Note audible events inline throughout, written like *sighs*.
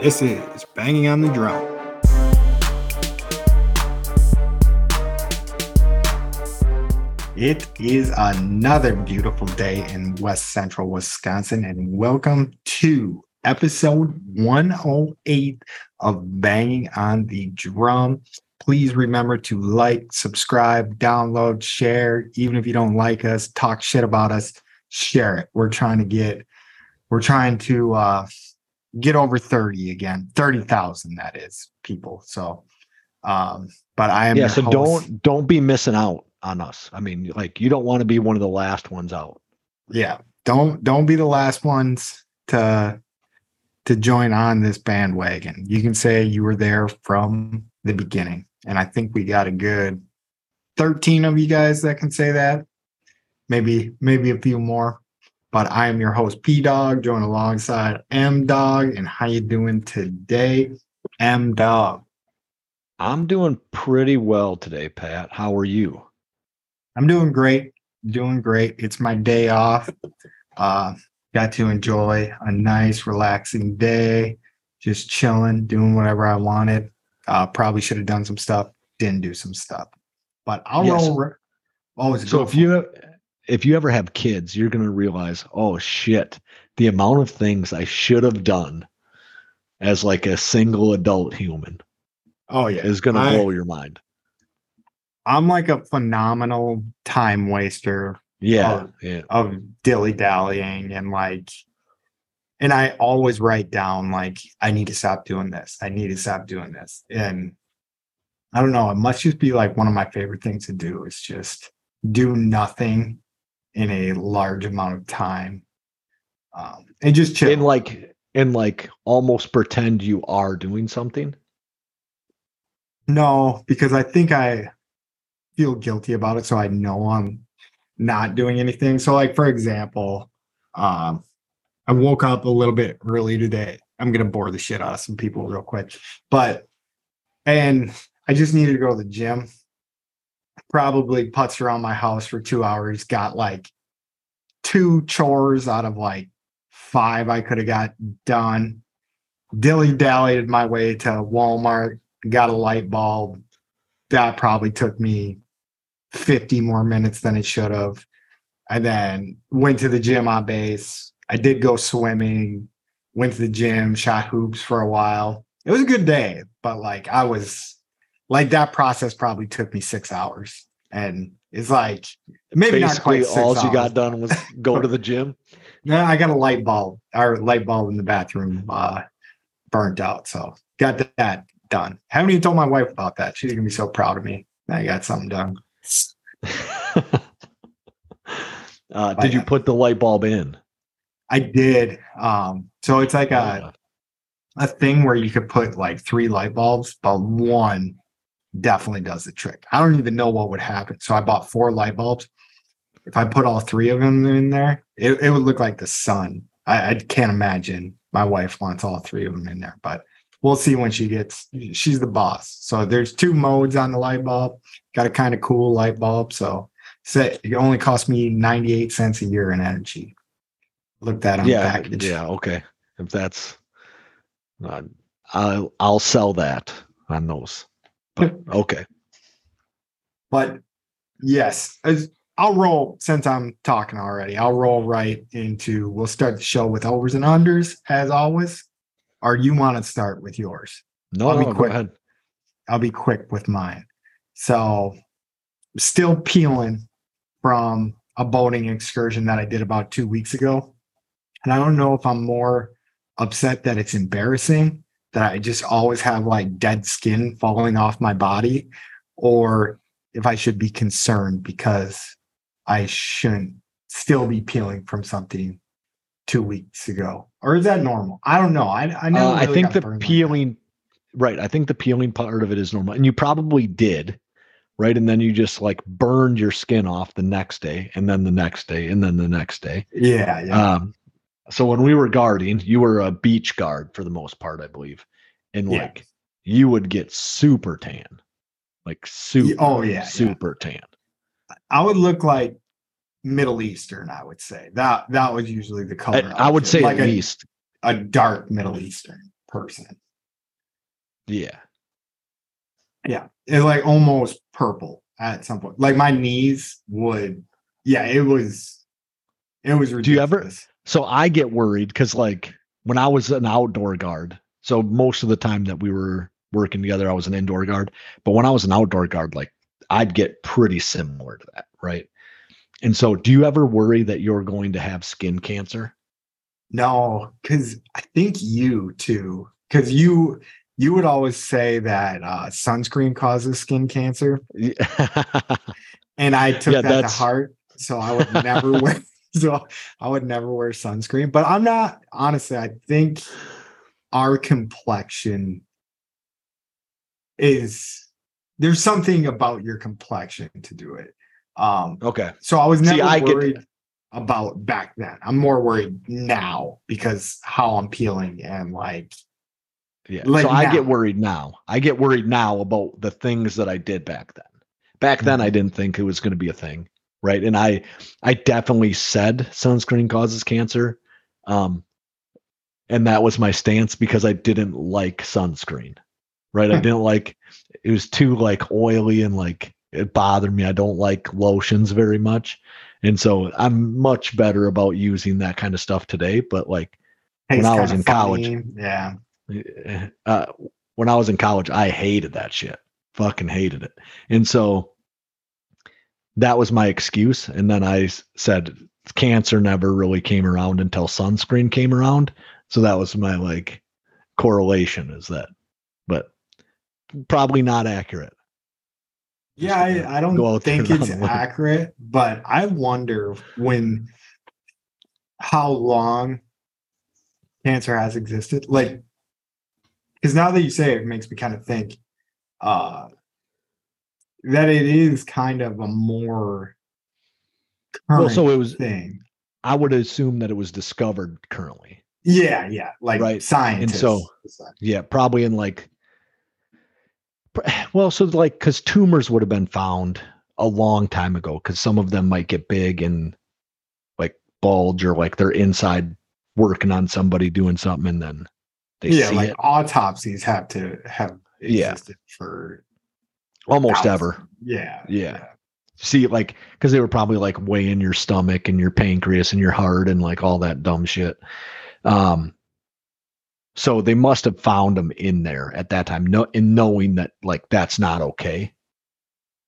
This is Banging on the Drum. It is another beautiful day in West Central Wisconsin, and welcome to episode 108 of Banging on the Drum. Please remember to like, subscribe, download, share. Even if you don't like us, talk shit about us, share it. We're trying to get, we're trying to uh, get over 30 again, 30,000 that is people. So, um, but I am yeah. So host. don't don't be missing out on us. I mean, like you don't want to be one of the last ones out. yeah don't don't be the last ones to to join on this bandwagon you can say you were there from the beginning and i think we got a good 13 of you guys that can say that maybe maybe a few more but i am your host p dog joined alongside m dog and how you doing today m dog I'm doing pretty well today, Pat. How are you? I'm doing great. Doing great. It's my day off. Uh, got to enjoy a nice, relaxing day, just chilling, doing whatever I wanted. Uh, probably should have done some stuff. Didn't do some stuff, but I'll Yes. roll. re- Always So if you. If you ever have kids, you're gonna realize, oh shit, the amount of things I should have done as like a single adult human oh yeah, is gonna blow your mind. I'm like a phenomenal time waster Yeah, Oh. yeah. of dilly dallying and like and I always write down like I need to stop doing this. I need to stop doing this. And I don't know, it must just be like one of my favorite things to do is just do nothing in a large amount of time. Um and just chill. And like and like almost pretend you are doing something. No, because I think I feel guilty about it. So I know I'm not doing anything. So, like, for example, um, I woke up a little bit early today. I'm going to bore the shit out of some people real quick. But, and I just needed to go to the gym. Probably putz around my house for two hours, got like two chores out of like five I could have got done. Dilly dallied my way to Walmart, got a light bulb. That probably took me 50 more minutes than it should have. And then went to the gym on base. I did go swimming, went to the gym, shot hoops for a while. It was a good day, but like I was like that process probably took me six hours. And it's like maybe not Basically, quite six all you got done was go to the gym. *laughs* Yeah, I got a light bulb our light bulb in the bathroom uh burnt out. So got that done. Haven't even told my wife about that. She's gonna be so proud of me. I got something done. *laughs* uh, did you put the light bulb in? I did. Um, so it's like a a thing where you could put like three light bulbs, but one definitely does the trick. I don't even know what would happen. So I bought four light bulbs. If I put all three of them in there, it, it would look like the sun. I, I can't imagine my wife wants all three of them in there, but we'll see when she gets she's the boss. So there's two modes on the light bulb. Got a kind of cool light bulb. So say it only cost me 98 cents a year in energy. Look that on the yeah, package. yeah, okay. If that's, uh, I'll I'll sell that on those. But *laughs* okay, But yes, as I'll roll since I'm talking already. I'll roll right into. We'll start the show with overs and unders as always. Or you want to start with yours? no, I'll be no, quick. I'll be quick with mine. So, still peeling from a boating excursion that I did about two weeks ago, and I don't know if I'm more upset that it's embarrassing that I just always have like dead skin falling off my body, or if I should be concerned because I shouldn't still be peeling from something two weeks ago, or is that normal? I don't know. I I never Uh, I think the burned like peeling, right? I think the peeling part of it is normal, and you probably did, right? And then you just like burned your skin off the next day, and then the next day, and then the next day. Yeah, yeah. Um, so when we were guarding, you were a beach guard for the most part, I believe, and Yeah. like you would get super tan, like super, oh, yeah, yeah. super tan. I would look like Middle Eastern. I would say that that was usually the color. I, I would say like at a, least a dark Middle Eastern. person. Yeah. Yeah. It's like almost purple at some point. Like my knees would, yeah, it was, it was ridiculous. Do you ever- So I get worried because like when I was an outdoor guard, so most of the time that we were working together, I was an indoor guard. But when I was an outdoor guard, like I'd get pretty similar to that, right? And so do you ever worry that you're going to have skin cancer? No, because I think you too, because you you would always say that uh, sunscreen causes skin cancer, *laughs* and I took Yeah, that to heart. So I would never *laughs* wear. *laughs* So I would never wear sunscreen. But I'm not honestly. I think our complexion is there's something about your complexion to do it. Um, okay. so I was See, never I get- worried about back then. I'm more worried now because how I'm peeling and like Yeah. Like so I get worried now. I get worried now about the things that I did back then. Back then I didn't think it was going to be a thing, right? And I I definitely said sunscreen causes cancer. Um and that was my stance because I didn't like sunscreen. Right? I Hmm. didn't like it was too like oily and like it bothered me. I don't like lotions very much. And so I'm much better about using that kind of stuff today, but like When I was in college. funny. Yeah. uh, when I was in college, I hated that shit. Fucking hated it. And so that was my excuse. And then I said cancer never really came around until sunscreen came around. So that was my like correlation is that, but probably not accurate. Yeah, I, I don't think it's on a limb. accurate, but I wonder when how long cancer has existed. Like because now that you say it, it makes me kind of think uh that it is kind of a more current Well, so it was, thing. I would assume that it was discovered currently. Yeah, yeah, like Right. And so- Yeah, probably in like, *sighs* well, so like, because tumors would have been found a long time ago, because some of them might get big and like bulge or like they're inside working on somebody doing something and then they yeah, like it autopsies have to have Yeah. existed for almost thousands. ever. Yeah, Yeah. See, like, because they were probably like weighing your stomach and your pancreas and your heart and like all that dumb shit. Um, so they must have found them in there at that time, no, in knowing that like that's not okay.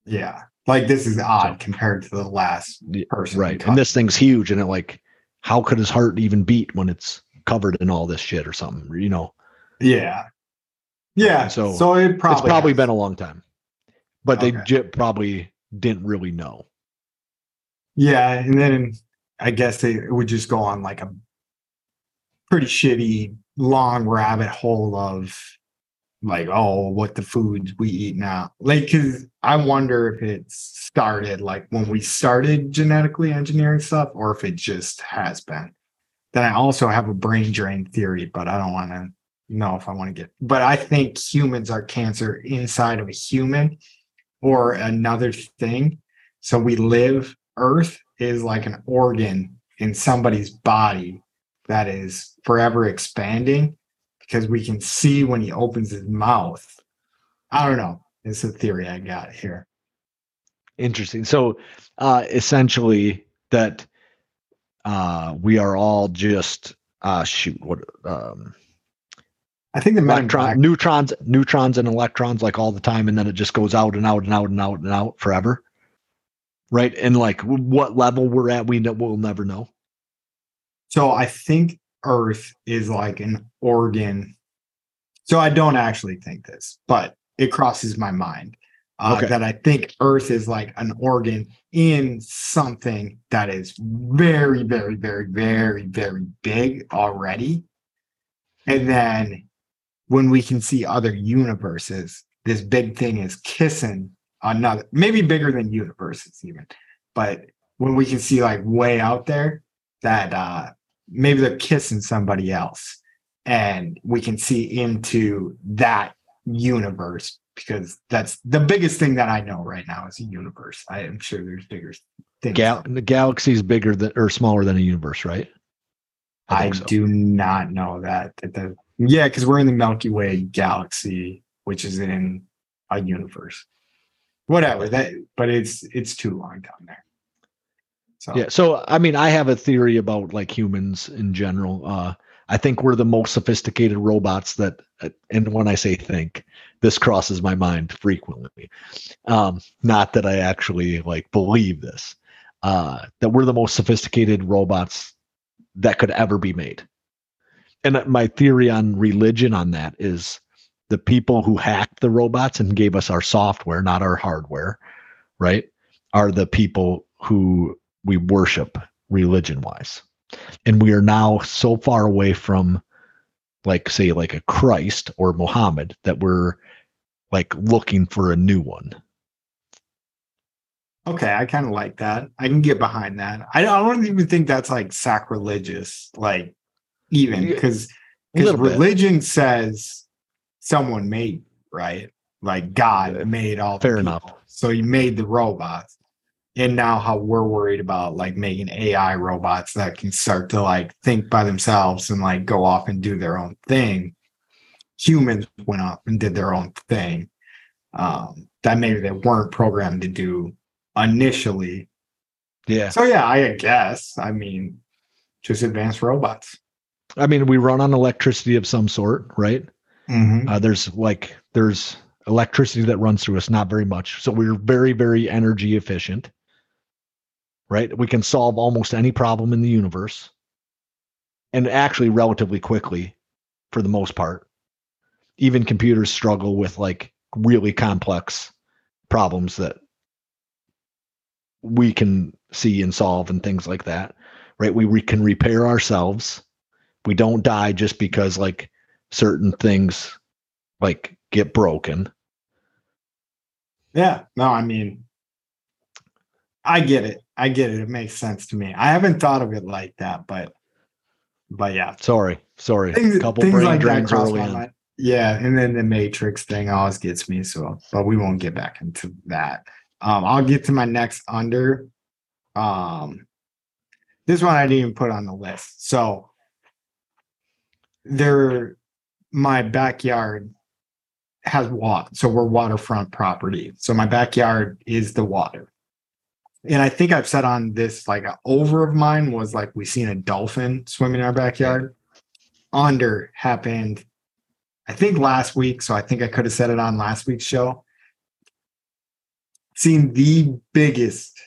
yeah. Like this is odd So- compared to the last person. right and this thing's huge and it like how could his heart even beat when it's covered in all this shit or something you know Yeah. Yeah. So, So, so it probably it's probably has. been a long time but they Okay. j- probably didn't really know Yeah, and then I guess they would just go on like a pretty shitty long rabbit hole of like, oh, what the foods we eat now. Like, cause I wonder if it started like when we started genetically engineering stuff or if it just has been. Then I also have a brain drain theory, but I don't want to know if I want to get but I think humans are cancer inside of a human or another thing. So we live, Earth is like an organ in somebody's body that is forever expanding because we can see when he opens his mouth. I don't know. It's a theory I got here. interesting so uh essentially that uh we are all just uh shoot what um I think the electron, neutrons neutrons and electrons like all the time and then it just goes out and out and out and out and out forever right and like what level we're at we know, we'll never know so I think Earth is like an organ. So I don't actually think this, but it crosses my mind uh, Okay. that I think Earth is like an organ in something that is very, very, very, very, very big already. And then when we can see other universes, this big thing is kissing another, maybe bigger than universes even. But when we can see like way out there, that uh maybe they're kissing somebody else and we can see into that universe because that's the biggest thing that I know right now is a universe. I am sure there's bigger things. Gal- the galaxy is bigger than or smaller than a universe right I, think so. do not know that. that the, Yeah, because we're in the Milky Way galaxy, which is in a universe. Whatever that, but it's it's too long down there. So Yeah. So I mean, I have a theory about like humans in general. Uh, I think we're the most sophisticated robots that, uh, and when I say think, this crosses my mind frequently. Um, not that I actually like believe this. Uh, that we're the most sophisticated robots that could ever be made. And my theory on religion on that is the people who hacked the robots and gave us our software, not our hardware, right? Are the people who we worship religion wise. And we are now so far away from like say like a Christ or Muhammad that we're like looking for a new one. Okay, I kind of like that. I can get behind that. I don't, I don't even think that's like sacrilegious, like even because because little bit. religion says someone made right, like God Yeah, made all. fair enough. So he made the robots, and now how we're worried about like making AI robots that can start to like think by themselves and like go off and do their own thing. Humans went off and did their own thing um, that maybe they weren't programmed to do initially. Yeah. So yeah, I guess. I mean, just advanced robots. I mean, we run on electricity of some sort, right? Uh, there's like there's electricity that runs through us, not very much. So we're very, very energy efficient. Right? We can solve almost any problem in the universe. And actually relatively quickly for the most part. Even computers struggle with like really complex problems that we can see and solve and things like that. Right? We re- can repair ourselves. We don't die just because like certain things like get broken. Yeah. No, I mean, I get it. I get it. It makes sense to me. I haven't thought of it like that, but but yeah. Sorry, sorry. Things, Couple things brain like that cross early my mind. Yeah, and then the Matrix thing always gets me. So, but we won't get back into that. Um, I'll get to my next under. Um, this one I didn't even put on the list. So, there, my backyard has water. So we're waterfront property. So my backyard is the water. And I think I've said on this like over of mine was like we seen a dolphin swimming in our backyard. Under happened, I think last week. So I think I could have said it on last week's show. Seen the biggest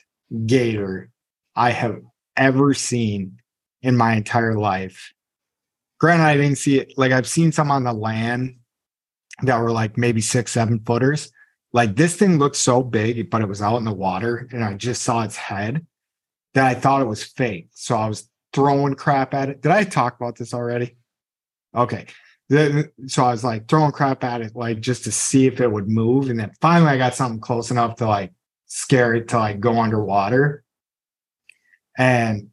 gator I have ever seen in my entire life. Granted, I didn't see it. Like I've seen some on the land that were like maybe six, seven footers. Like this thing looked so big, but it was out in the water, and I just saw its head that I thought it was fake. So I was throwing crap at it. Did I talk about this already? Okay. So I was like throwing crap at it, like just to see if it would move. And then finally I got something close enough to like scare it to like go underwater. And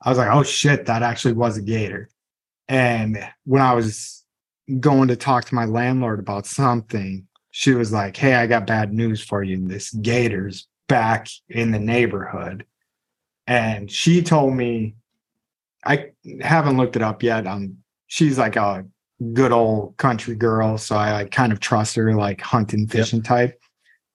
I was like, oh shit, that actually was a gator. And when I was going to talk to my landlord about something, she was like, Hey, I got bad news for you. This gator's back in the neighborhood. And she told me, I haven't looked it up yet. Um, she's like a good old country girl. So I like kind of trust her, like hunting, fishing type.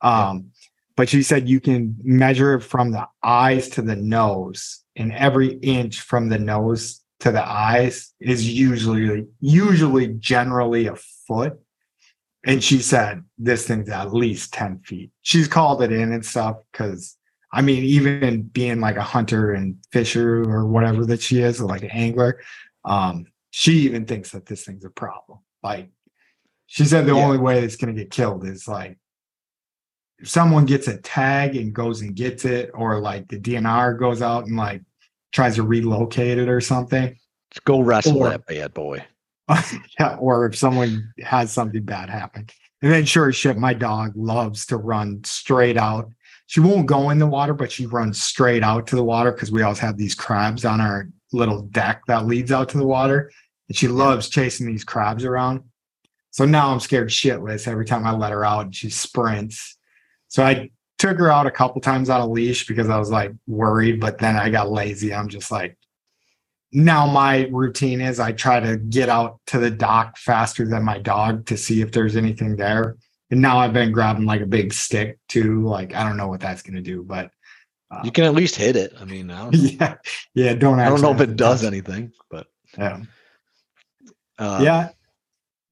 Um, but she said you can measure it from the eyes to the nose, and every inch from the nose to the eyes is usually usually generally a foot. And she said this thing's at least 10 feet. She's called it in and stuff because I mean, even being like a hunter and fisher or whatever that she is, like an angler, um, she even thinks that this thing's a problem. Like she said the Yeah. only way it's gonna get killed is like if someone gets a tag and goes and gets it, or like the DNR goes out and like tries to relocate it or something. Let's go wrestle Or- that bad boy. *laughs* yeah, or if someone has something bad happen. And then sure as shit, my dog loves to run straight out. She won't go in the water, but she runs straight out to the water because we always have these crabs on our little deck that leads out to the water. And she loves chasing these crabs around. So now I'm scared shitless every time I let her out and she sprints. So I took her out a couple times on a leash because I was like worried, but then I got lazy. I'm just like, now my routine is I try to get out to the dock faster than my dog to see if there's anything there. And now I've been grabbing like a big stick too. Like I don't know what that's gonna do, but uh, You can at least hit it. I mean, I *laughs* don't, yeah, yeah. Don't I don't know if it does anything, but Yeah, uh, yeah.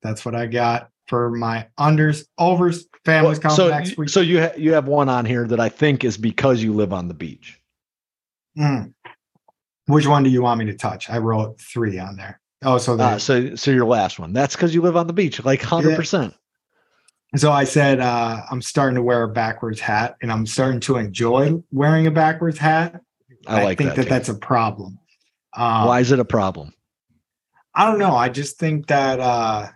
That's what I got for my unders, overs. Families well, so next week. so you ha- you have one on here that I think is because you live on the beach. Mm. Which one do you want me to touch? I wrote three on there. Oh, so Uh, so so your last one. That's because you live on the beach, like hundred percent. So I said, uh, I'm starting to wear a backwards hat and I'm starting to enjoy wearing a backwards hat. I like think that. that, that's a problem. Um, Why is it a problem? I don't know. I just think that uh,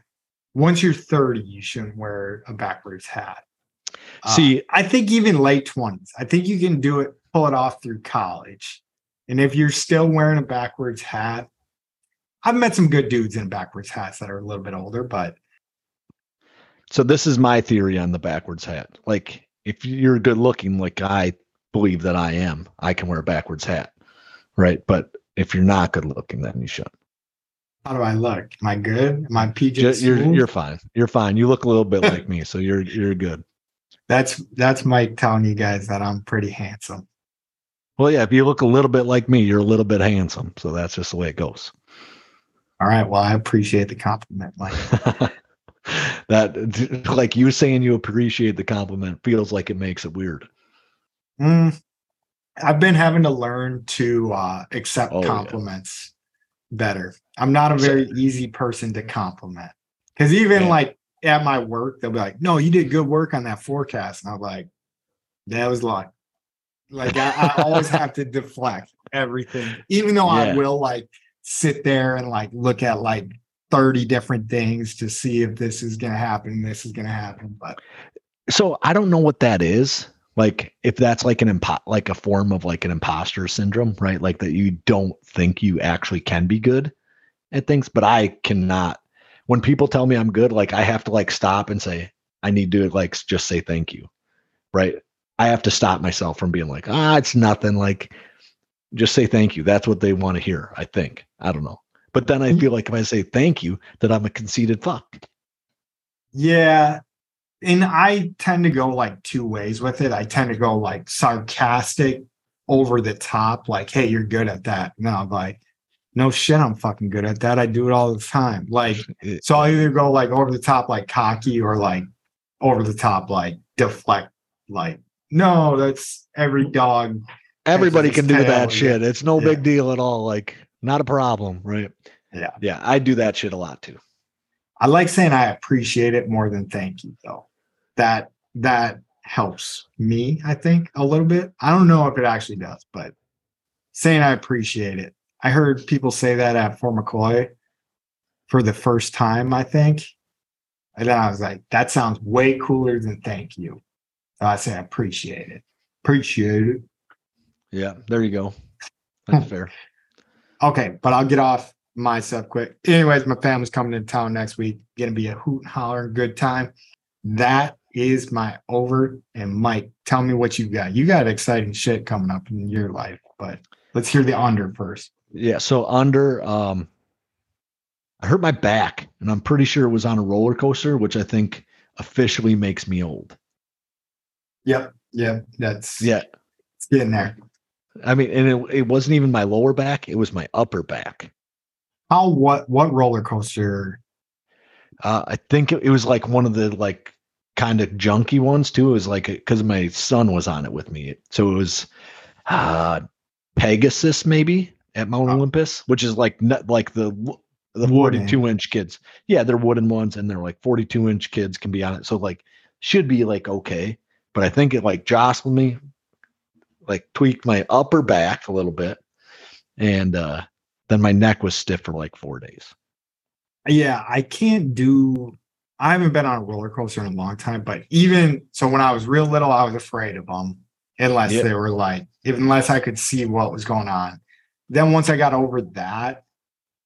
once you're 30, you shouldn't wear a backwards hat. Uh, See- I think even late 20s, I think you can do it, pull it off through college. And if you're still wearing a backwards hat, I've met some good dudes in backwards hats that are a little bit older, but So this is my theory on the backwards hat. Like if you're good looking, like I believe that I am, I can wear a backwards hat, right? But if you're not good looking, then you shouldn't. How do I look? Am I good? Am I PJ? You're you're fine. You're fine. You look a little bit like me, so you're you're good. That's that's Mike telling you guys that I'm pretty handsome. Well, yeah, if you look a little bit like me, you're a little bit handsome. So that's just the way it goes. All right. Well, I appreciate the compliment, Mike. *laughs* that like you saying you appreciate the compliment feels like it makes it weird. Mm, I've been having to learn to uh, accept Oh, yeah. compliments better. I'm not a So- very easy person to compliment because even Yeah. like at my work, they'll be like, "No, you did good work on that forecast," and I'm like, "That was luck." Like I, I always *laughs* have to deflect everything, even though I will like sit there and like look at like 30 different things to see if this is gonna happen, this is gonna happen. But So I don't know what that is. Like if that's like an impo- like a form of like an imposter syndrome, right? Like that you don't think you actually can be good at things, but I cannot. When people tell me I'm good, like I have to like stop and say I need to like just say thank you. Right? I have to stop myself from being like, "Ah, it's nothing." Like just say thank you. That's what they want to hear, I think. I don't know. But then I feel like if I say thank you, that I'm a conceited fuck. Yeah. And I tend to go like two ways with it. I tend to go like sarcastic, over the top, like, hey, you're good at that. No, I'm like, no shit, I'm fucking good at that. I do it all the time. Like, so I'll either go like over the top, like cocky, or like over the top, like deflect, like, no, that's every dog. Everybody can do that shit. It's no Yeah. big deal at all. Like, not a problem, right? Yeah. Yeah, I do that shit a lot too. I like saying I appreciate it more than thank you, though. That that helps me, I think, a little bit. I don't know if it actually does, but saying I appreciate it. I heard people say that at Fort McCoy for the first time, I think. And then I was like, that sounds way cooler than thank you. So I say I appreciate it. Appreciate it. Yeah, there you go. That's *laughs* fair. Okay, but I'll get off my stuff quick. Anyways, my family's coming to town next week. Gonna be a hoot and holler and good time. That is my over. And Mike, tell me what you got. You got exciting shit coming up in your life, but let's hear the under first. Yeah, so under um I hurt my back and I'm pretty sure it was on a roller coaster, which I think officially makes me old. Yep, yep. That's Yeah. it's getting there. I mean, and it, it wasn't even my lower back, it was my upper back. How what what roller coaster? Uh, I think it, it was like one of the like kind of junky ones too. It was like because my son was on it with me, so it was uh, Pegasus maybe at Mount Oh. Olympus, which is like like the the Wooden. 42 inch kids. Yeah, they're wooden ones, and they're like 42 inch kids can be on it. So like should be like okay, but I think it like jostled me, like tweaked my upper back a little bit, and uh, then my neck was stiff for like four days. Yeah, I can't do. I haven't been on a roller coaster in a long time, but even so, when I was real little, I was afraid of them unless Yeah. they were like, unless I could see what was going on. Then once I got over that,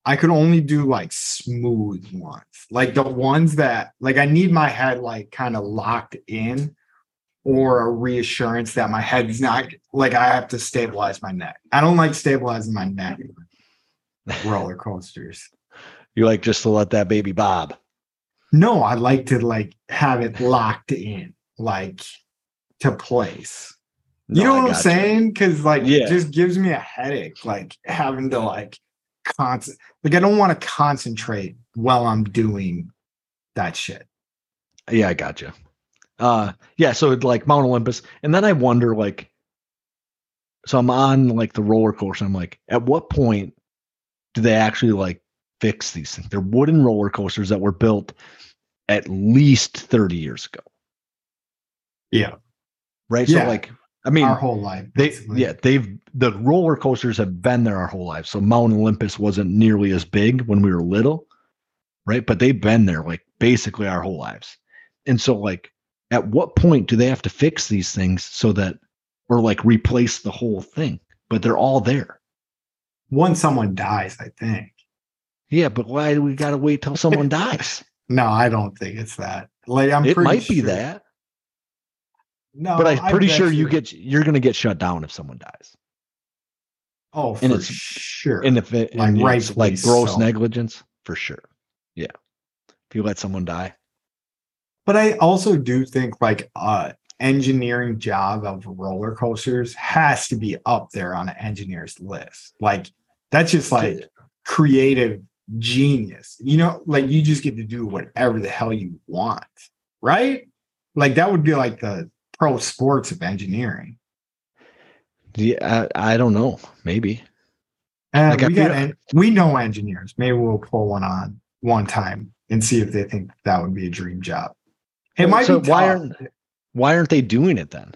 I could only do like smooth ones, like the ones that like I need my head like kind of locked in or a reassurance that my head's not like I have to stabilize my neck. I don't like stabilizing my neck. roller coasters. You like just to let that baby bob. No, I like to like have it locked in, like to place. You know what I'm saying? Because like Yeah. it just gives me a headache, like having to like constant like I don't want to concentrate while I'm doing that shit. Yeah, I gotcha. Uh yeah, so like Mount Olympus. And then I wonder like so I'm on like the roller coaster. I'm like, at what point do they actually like fix these things? They're wooden roller coasters that were built at least 30 years ago. Yeah. Right. Yeah. So like I mean Our whole life. they yeah, they've the roller coasters have been there our whole life. So Mount Olympus wasn't nearly as big when we were little, right? But they've been there like basically our whole lives. And so like at what point do they have to fix these things so that or like replace the whole thing? But they're all there. Once someone dies, I think. Yeah, but why do we gotta wait till someone *laughs* dies? No, I don't think it's that. Like I'm it pretty might be that, No, but I'm pretty sure you get you're gonna get shut down if someone dies. oh for and it's- sure. And if it Like, and it's like gross so. negligence, for sure. Yeah. If you let someone die. But I also do think like uh engineering job of roller coasters has to be up there on an engineer's list. Like that's just like creative genius. You know, like you just get to do whatever the hell you want, right? Like that would be like the pro sports of engineering. Yeah, I, I don't know. Maybe. And Like, we got en- we know engineers. Maybe we'll pull one on one time and see if they think that would be a dream job. It So- might so be why aren't- Why aren't they doing it then?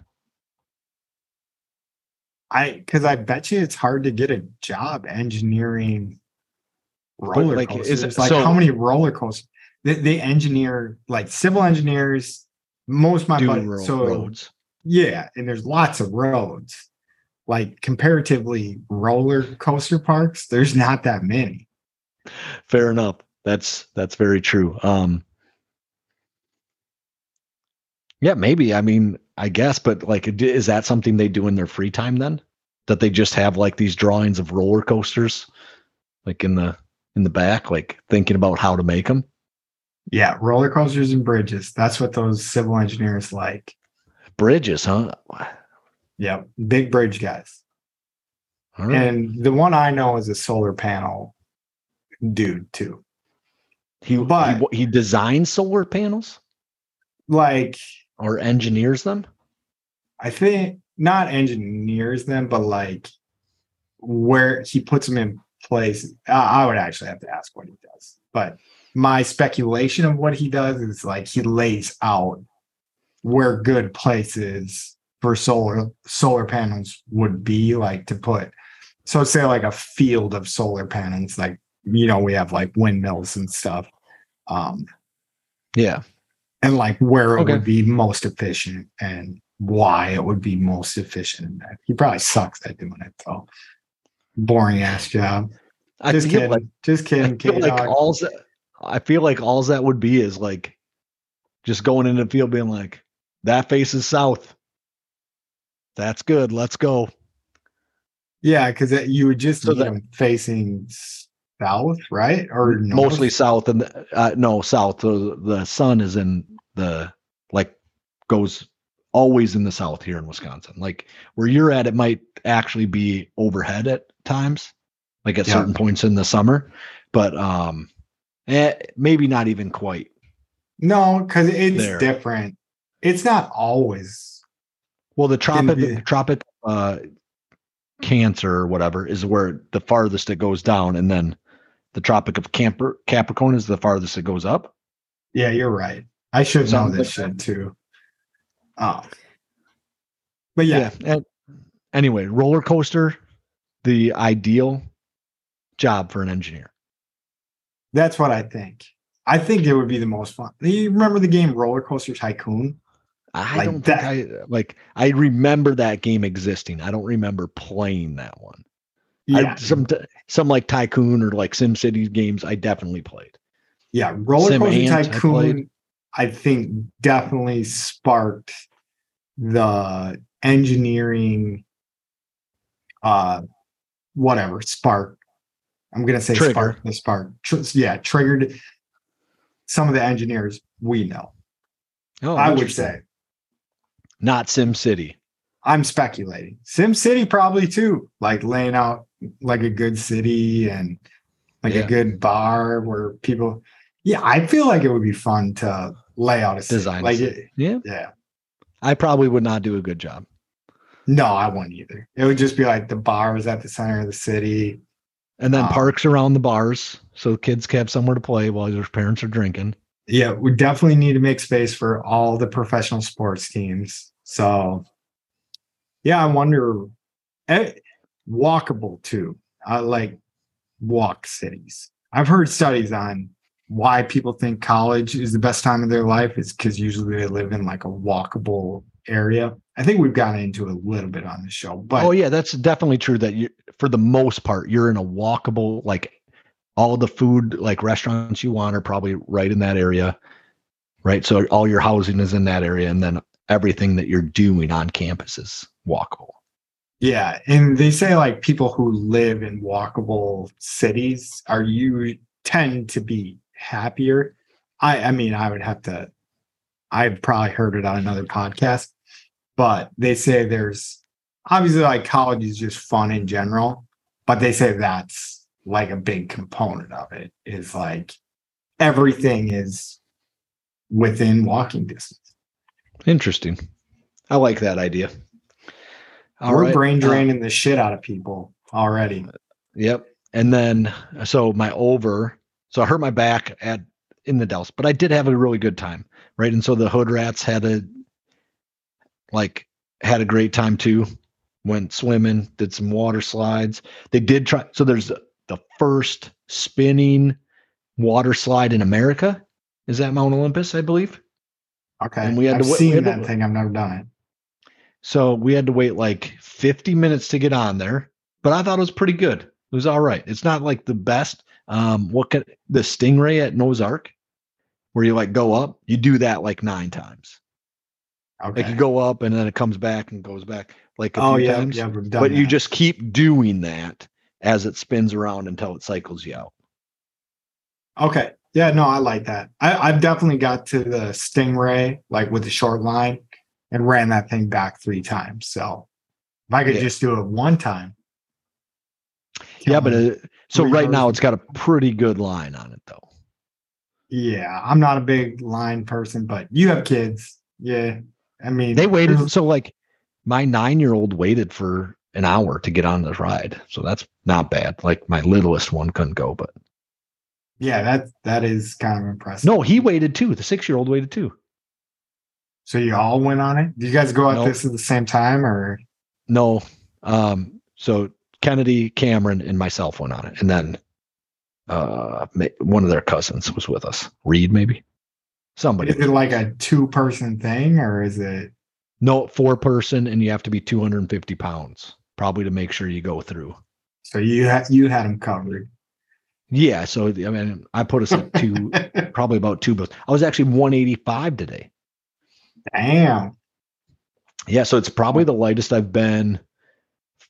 I because I bet you it's hard to get a job engineering roller like, is coasters. it- like so- how many roller coasters they, they engineer like civil engineers. Most of my buddies, so roads. yeah, and there's lots of roads. Like comparatively, roller coaster parks, there's not that many. Fair enough. That's that's very true. Um Yeah, maybe. I mean, I guess, but like is that something they do in their free time then? That they just have like these drawings of roller coasters like in the in the back like thinking about how to make them? Yeah, roller coasters and bridges. That's what those civil engineers like. Bridges, huh? Yeah, big bridge guys. All right. And the one I know is a solar panel dude too. he, but- he he designs solar panels Like or engineers them? I think not engineers them, but like where he puts them in place. I I would actually have to ask what he does, but my speculation of what he does is like he lays out where good places for solar solar panels would be like to put. So say like a field of solar panels, like you know we have like windmills and stuff, um, Yeah. and like where it Okay. would be most efficient and why it would be most efficient. He probably sucks at doing it though. Boring ass job. I Just kidding. like Just kidding. like K-Dog. all that I feel like all that would be is like just going into the field being like, that faces south. That's good. Let's go. yeah, because you would just So that- them facing south, right? Or north? Mostly south and uh, no south. So the sun is in the like goes always in the south here in Wisconsin. Like where you're at, it might actually be overhead at times, like at Yeah. certain points in the summer, but um, eh, maybe not even quite. No, because it's There. different. It's not always. Well, the tropic tropic uh, Cancer or whatever is where the farthest it goes down, and then the Tropic of Camper Capricorn is the farthest it goes up. Yeah, you're right. I should know this shit too. Oh, but yeah, and anyway, roller coaster, the ideal job for an engineer. That's what I think. I think it would be the most fun. You remember the game Roller Coaster Tycoon? I Like don't that. think I like. I remember that game existing. I don't remember playing that one. Yeah, I, some some like Tycoon or like Sim City games. I definitely played. yeah. Roller Sim Coaster Ant, I Tycoon, played. I think definitely sparked the engineering, uh, whatever spark I'm gonna say Trigger. spark the spark. Tr- yeah, triggered some of the engineers we know. Oh, I would say. not Sim City. I'm speculating. Sim City probably too, like laying out like a good city and like Yeah. a good bar where people. Yeah, I feel like it would be fun to lay out a city. Design like city. it, Yeah, yeah. I probably would not do a good job. No, I wouldn't either. It would just be like the bar is at the center of the city. And then Um, parks around the bars so kids can have somewhere to play while their parents are drinking. Yeah, we definitely need to make space for all the professional sports teams. So, yeah, I wonder. eh, walkable too. I like walk cities. I've heard studies on why people think college is the best time of their life is because usually they live in like a walkable area. I think we've gotten into a little bit on the show, but oh yeah, that's definitely true. That you, for the most part, you're in a walkable like all the food like restaurants you want are probably right in that area, right? So all your housing is in that area, and then everything that you're doing on campus is walkable. Yeah, and they say like people who live in walkable cities are you tend to be happier. I I mean, I would have to I've probably heard it on another podcast, but they say there's obviously like college is just fun in general, but they say that's like a big component of it is like everything is within walking distance. Interesting. I like that idea. All We're right, brain uh, draining the shit out of people already. Yep. And then so my over, so I hurt my back at in the Dells, but I did have a really good time, right? And so the Hood Rats had a like had a great time too. Went swimming, did some water slides. They did try. So there's the, first spinning water slide in America. Is that Mount Olympus, I believe? Okay. And we had I've to seen had to- that thing. I've never done it. So we had to wait like 50 minutes to get on there, but I thought it was pretty good. It was all right. It's not like the best. Um, what can the Stingray at Noah's Ark, where you like go up, you do that like nine times. Okay. Like you go up and then it comes back and goes back like a oh few yeah, times. yeah, but you just keep doing that as it spins around until it cycles you out. okay. Yeah, no, I like that. I, I've definitely got to the Stingray like with the short line and ran that thing back three times. So if I could Yeah. just do it one time. Yeah, but uh, so right now it's got a pretty good line on it though. yeah, I'm not a big line person, but you have kids. Yeah. I mean They waited. So like my nine year old waited for an hour to get on the ride. So that's not bad. Like my littlest one couldn't go, but Yeah, that that is kind of impressive. no, he waited too. The six year old waited too. So you all went on it? Did you guys go at Nope. this at the same time or No. Um, so Kennedy, Cameron, and myself went on it. And then uh one of their cousins was with us. Reed, maybe? Somebody. is it like a two person thing or is it No, four person, and you have to be 250 pounds, probably to make sure you go through. so you had you had them covered? Yeah. So I mean, I put us at *laughs* two, probably about two. But I was actually 185 today. Damn. Yeah, so it's probably the lightest I've been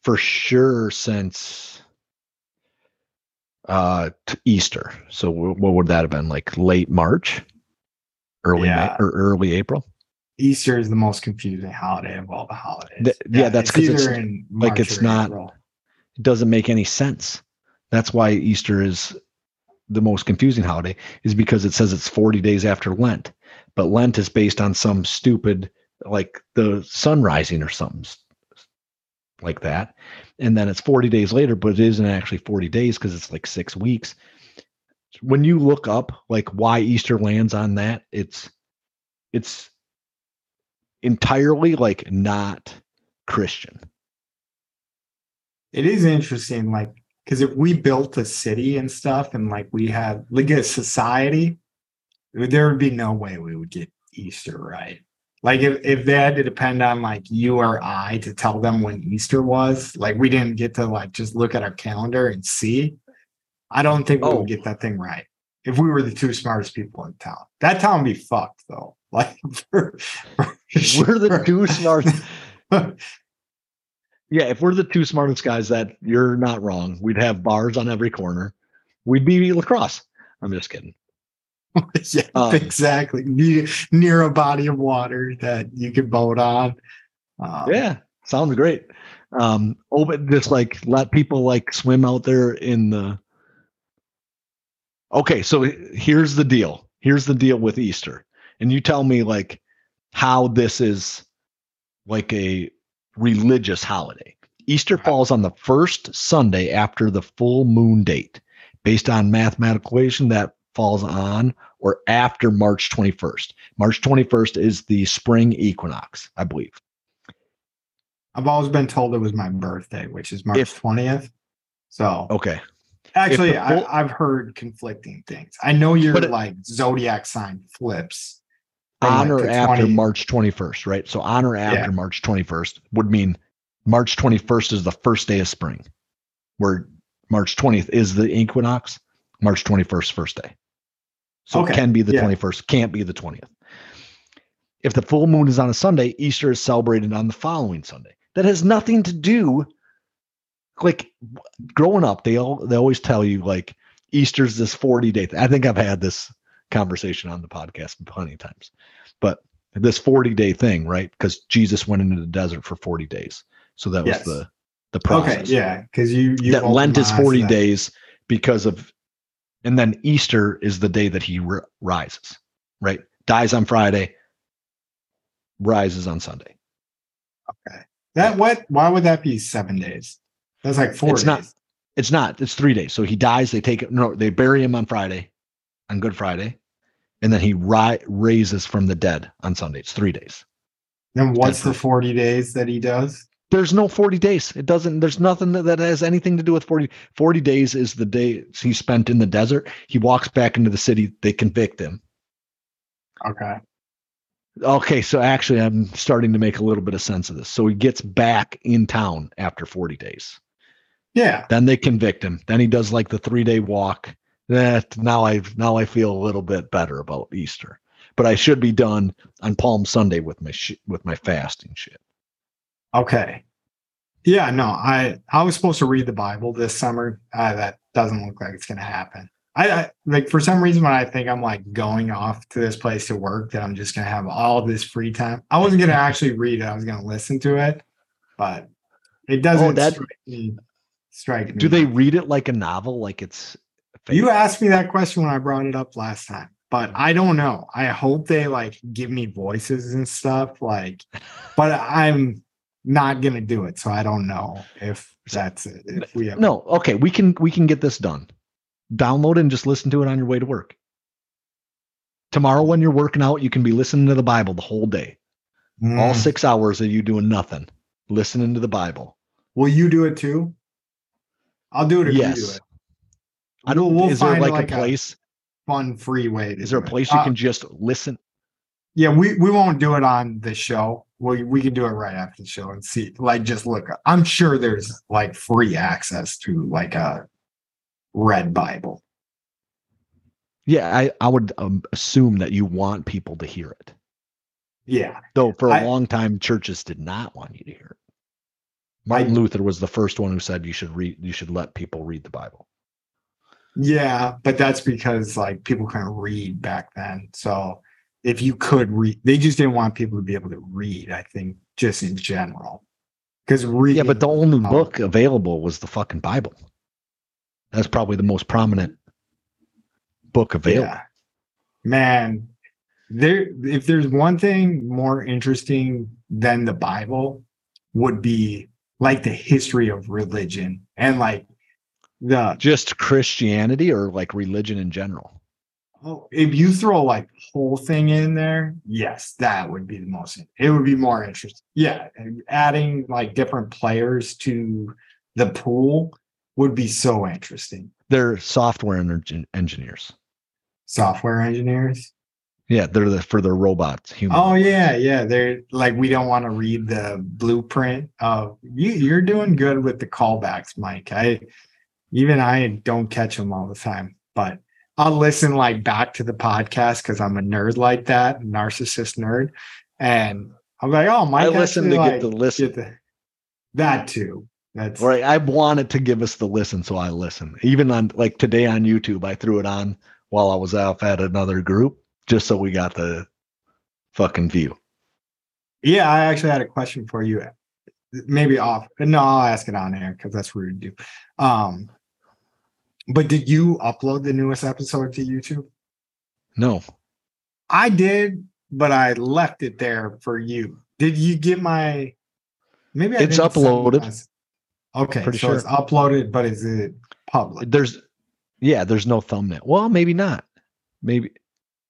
for sure since uh t- Easter. So wh- what would that have been like late March, early Yeah. May, or early April? Easter is the most confusing holiday of all the holidays. Th- yeah, that's 'cause it's- in like, it's not- April. It doesn't make any sense. That's why Easter is the most confusing holiday is because it says it's 40 days after Lent, but Lent is based on some stupid like the sun rising or something like that. And then it's 40 days later, but it isn't actually 40 days because it's like six weeks. When you look up like why Easter lands on that, it's it's entirely like not Christian. It is interesting, like because if we built a city and stuff, and like we had like a society, there would be no way we would get Easter right. Like if, if they had to depend on like you or I to tell them when Easter was, like we didn't get to like just look at our calendar and see. I don't think we Oh. would get that thing right if we were the two smartest people in town. That town would be fucked though. *laughs* Like for, for We're the two smart. *laughs* Yeah, if we're the two smartest guys, that you're not wrong. We'd have bars on every corner. We'd be La Crosse. I'm just kidding. *laughs* yeah, Um, exactly. Near, near a body of water that you could boat on. Um, Yeah, sounds great. Um, open just like let people like swim out there in the. Okay, so here's the deal. Here's the deal with Easter, and you tell me like how this is like a religious holiday. Easter falls on the first Sunday after the full moon date, based on mathematical equation that falls on or after March 21st. March 21st is the spring equinox, I believe. I've always been told it was my birthday, which is March If- 20th. So Okay. Actually, I, I've heard conflicting things. I know your it- like zodiac sign flips. on like, or after 20 March 21st, right? So on or after Yeah. March 21st would mean March 21st is the first day of spring, where March 20th is the equinox, March 21st, first day. So Okay, it can be the yeah. 21st, can't be the 20th. If the full moon is on a Sunday, Easter is celebrated on the following Sunday. That has nothing to do. Like growing up, they all they always tell you like Easter's this 40 day. I think I've had this conversation on the podcast plenty of times. But this 40 day thing, right? Because Jesus went into the desert for 40 days. So that Yes. was the the process. Okay, yeah, because you you that Lent is 40 that. days because of and then Easter is the day that he ri- rises, right? Dies on Friday, rises on Sunday. Okay, that what? Why would that be seven days? That's like four It's days. not- It's not, it's 3 days. So he dies, they take no, they bury him on Friday, on Good Friday, and then he ri- raises from the dead on Sunday. It's 3 days. then what's the forty days that he does? There's no 40 days. It doesn't, there's nothing that, that has anything to do with 40. 40 days is the day he spent in the desert. He walks back into the city. They convict him. Okay. Okay. So actually, I'm starting to make a little bit of sense of this. So he gets back in town after 40 days. Yeah. Then they convict him. Then he does like the three day walk. That now I now I feel a little bit better about Easter, but I should be done on Palm Sunday with my sh- with my fasting shit. Okay. Yeah, no, I I was supposed to read the Bible this summer. Uh, that doesn't look like it's gonna happen. I, I like for some reason when I think I'm like going off to this place to work that I'm just gonna have all this free time. I wasn't gonna *laughs* actually read it. I was gonna listen to it, but it doesn't Oh, that- strike me. Do they read it like a novel? Like it's You asked me that question when I brought it up last time, but I don't know. I hope they like give me voices and stuff. Like, but I'm not gonna do it, so I don't know if that's it. If we have no okay. We can we can get this done. Download it and just listen to it on your way to work. Tomorrow when you're working out, you can be listening to the Bible the whole day. All Mm. six hours of you doing nothing, listening to the Bible. Will you do it too? I'll do it if you do Yes. it. I don't. We'll- we'll is there like, like, a a- place? Fun free way. Is there a do it. place you Uh, can just listen? Yeah, we we won't do it on the show. We we can do it right after the show and see. Like, just look. I'm sure there's like free access to like a red Bible. Yeah, I, I would um, assume that you want people to hear it. Yeah, Though for a I- long time, churches did not want you to hear it. Martin Luther was the first one who said you should read, you should let people read the Bible. yeah, but that's because like people couldn't read back then. So if you could read, they just didn't want people to be able to read. I think just in general, because reading. Yeah, but the only Oh. book available was the fucking Bible. That's probably the most prominent book available. Yeah. Man, there if there's one thing more interesting than the Bible would be like the history of religion and like the Just Christianity or like religion in general. oh, if you throw like whole thing in there, yes, that would be the most it would be more interesting. Yeah, and adding like different players to the pool would be so interesting. They're software engin- engineers. Software engineers. Yeah, they're the, for the robots. Human. Oh yeah, yeah. They're like we don't want to read the blueprint of you. You're doing good with the callbacks, Mike. I even I don't catch them all the time, but I'll listen like back to the podcast because I'm a nerd like that, narcissist nerd, and I'm like, oh, Mike. I listen to get like, the listen. get the that too. That's Right. I wanted to give us the listen, so I listen. Even on like today on YouTube, I threw it on while I was off at another group, just so we got the fucking view. yeah. I actually had a question for you. Maybe off. No, I'll ask it on air because that's rude to do. Um, but did you upload the newest episode to YouTube? No, I did, but I left it there for you. Did you get my? Maybe I It's uploaded. Okay, Pretty so it's uploaded, but is it public? there's yeah, there's no thumbnail. Well, maybe not. Maybe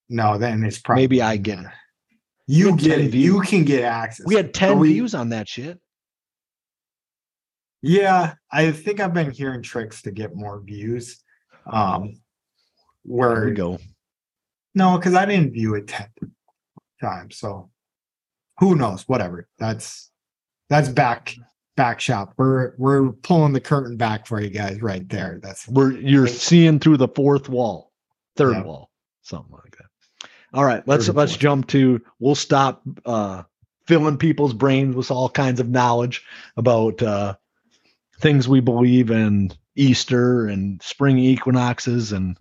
No, then it's probably maybe I get it. You get 10 it. You can get access. We had 10 we- views on that shit. Yeah, I think I've been hearing tricks to get more views. Um, where we go. no, because I didn't view it ten times. So who knows? Whatever. That's that's back back shop. We're we're pulling the curtain back for you guys right there. That's We're you're seeing through the fourth wall, third Yeah. wall, something like. All right, let's let's jump to we'll stop uh filling people's brains with all kinds of knowledge about uh things we believe in Easter and spring equinoxes and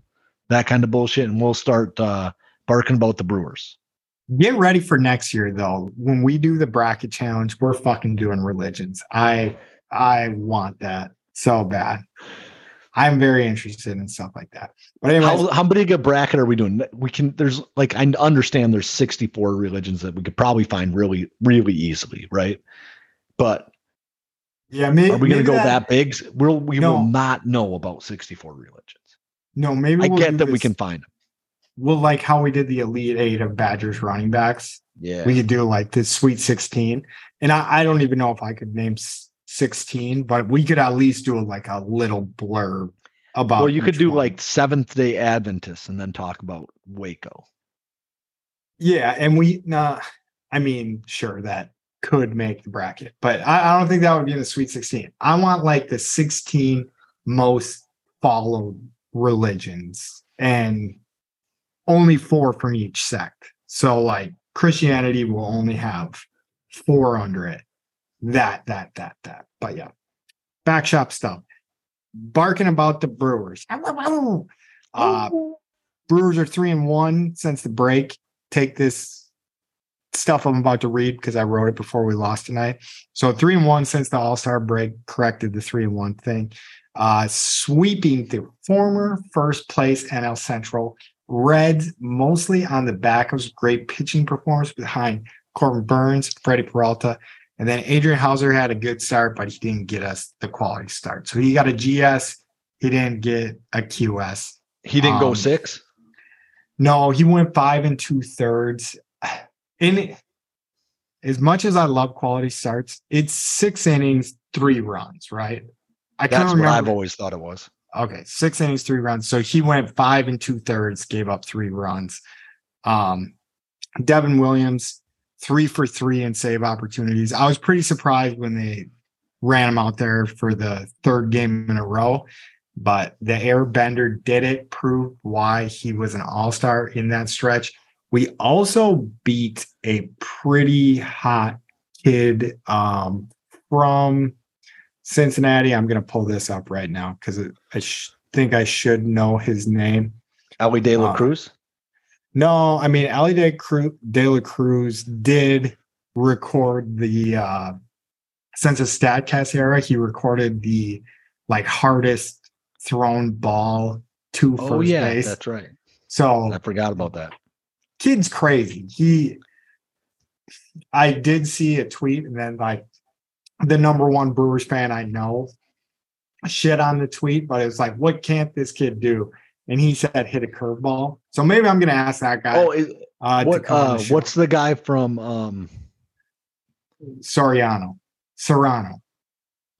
that kind of bullshit and we'll start uh barking about the Brewers. get ready for next year though. When we do the bracket challenge, we're fucking doing religions. I I want that so bad. I'm very interested in stuff like that. But anyway, How, how big a bracket are we doing? We can there's like I understand there's 64 religions that we could probably find really really easily, right? But yeah, maybe, Are we going to go that, big? We'll, we No. will not know about 64 religions. No, maybe I we'll get that we can find them. We'll like how we did the elite eight of Badgers running backs. Yeah. We could do like the sweet 16. And I, I don't even know if I could name 16, but we could at least do like a little blurb about. well, you could do one. like Seventh day Adventists and then talk about Waco. Yeah, and we nah, I mean, sure that could make the bracket, but I, I don't think that would be in the Sweet 16. I want like the 16 most followed religions and only four from each sect. So like Christianity will only have four under it. That, that, that, that. But yeah. Backshop stuff. Barking about the Brewers. Uh Brewers are three and one since the break. Take this stuff I'm about to read because I wrote it before we lost tonight. So three and one since the All Star break corrected the three and one thing. Uh, sweeping the former first place NL Central Reds, mostly on the back of great pitching performance behind Corbin Burnes, Freddie Peralta, and then Adrian Houser had a good start, but he didn't get us the quality start. So he got a GS, he didn't get a QS. He didn't go Um, six. No, he went five and two thirds. *sighs* In as much as I love quality starts, it's six innings, three runs, right? I That's what I've always thought it was. Okay, six innings, three runs. So he went five and two thirds, gave up three runs. Um, Devin Williams, three for three in save opportunities. I was pretty surprised when they ran him out there for the third game in a row, but the airbender did it, proved why he was an all star in that stretch. We also beat a pretty hot kid um, from Cincinnati. I'm going to pull this up right now because I sh- think I should know his name. Elly De La Uh, Cruz. No, I mean, Elly De, Cru- De La Cruz did record the, uh, since the StatCast era, he recorded the like hardest thrown ball to Oh first yeah, base. that's right. So I forgot about that. kid's crazy. He, I did see a tweet, and then like the number one Brewers fan I know shit on the tweet, but it was like, what can't this kid do? And he said hit a curveball. So maybe I'm gonna ask that guy. Oh, is, uh, what? Uh, the what's the guy from? Um, Soriano? Cerrano.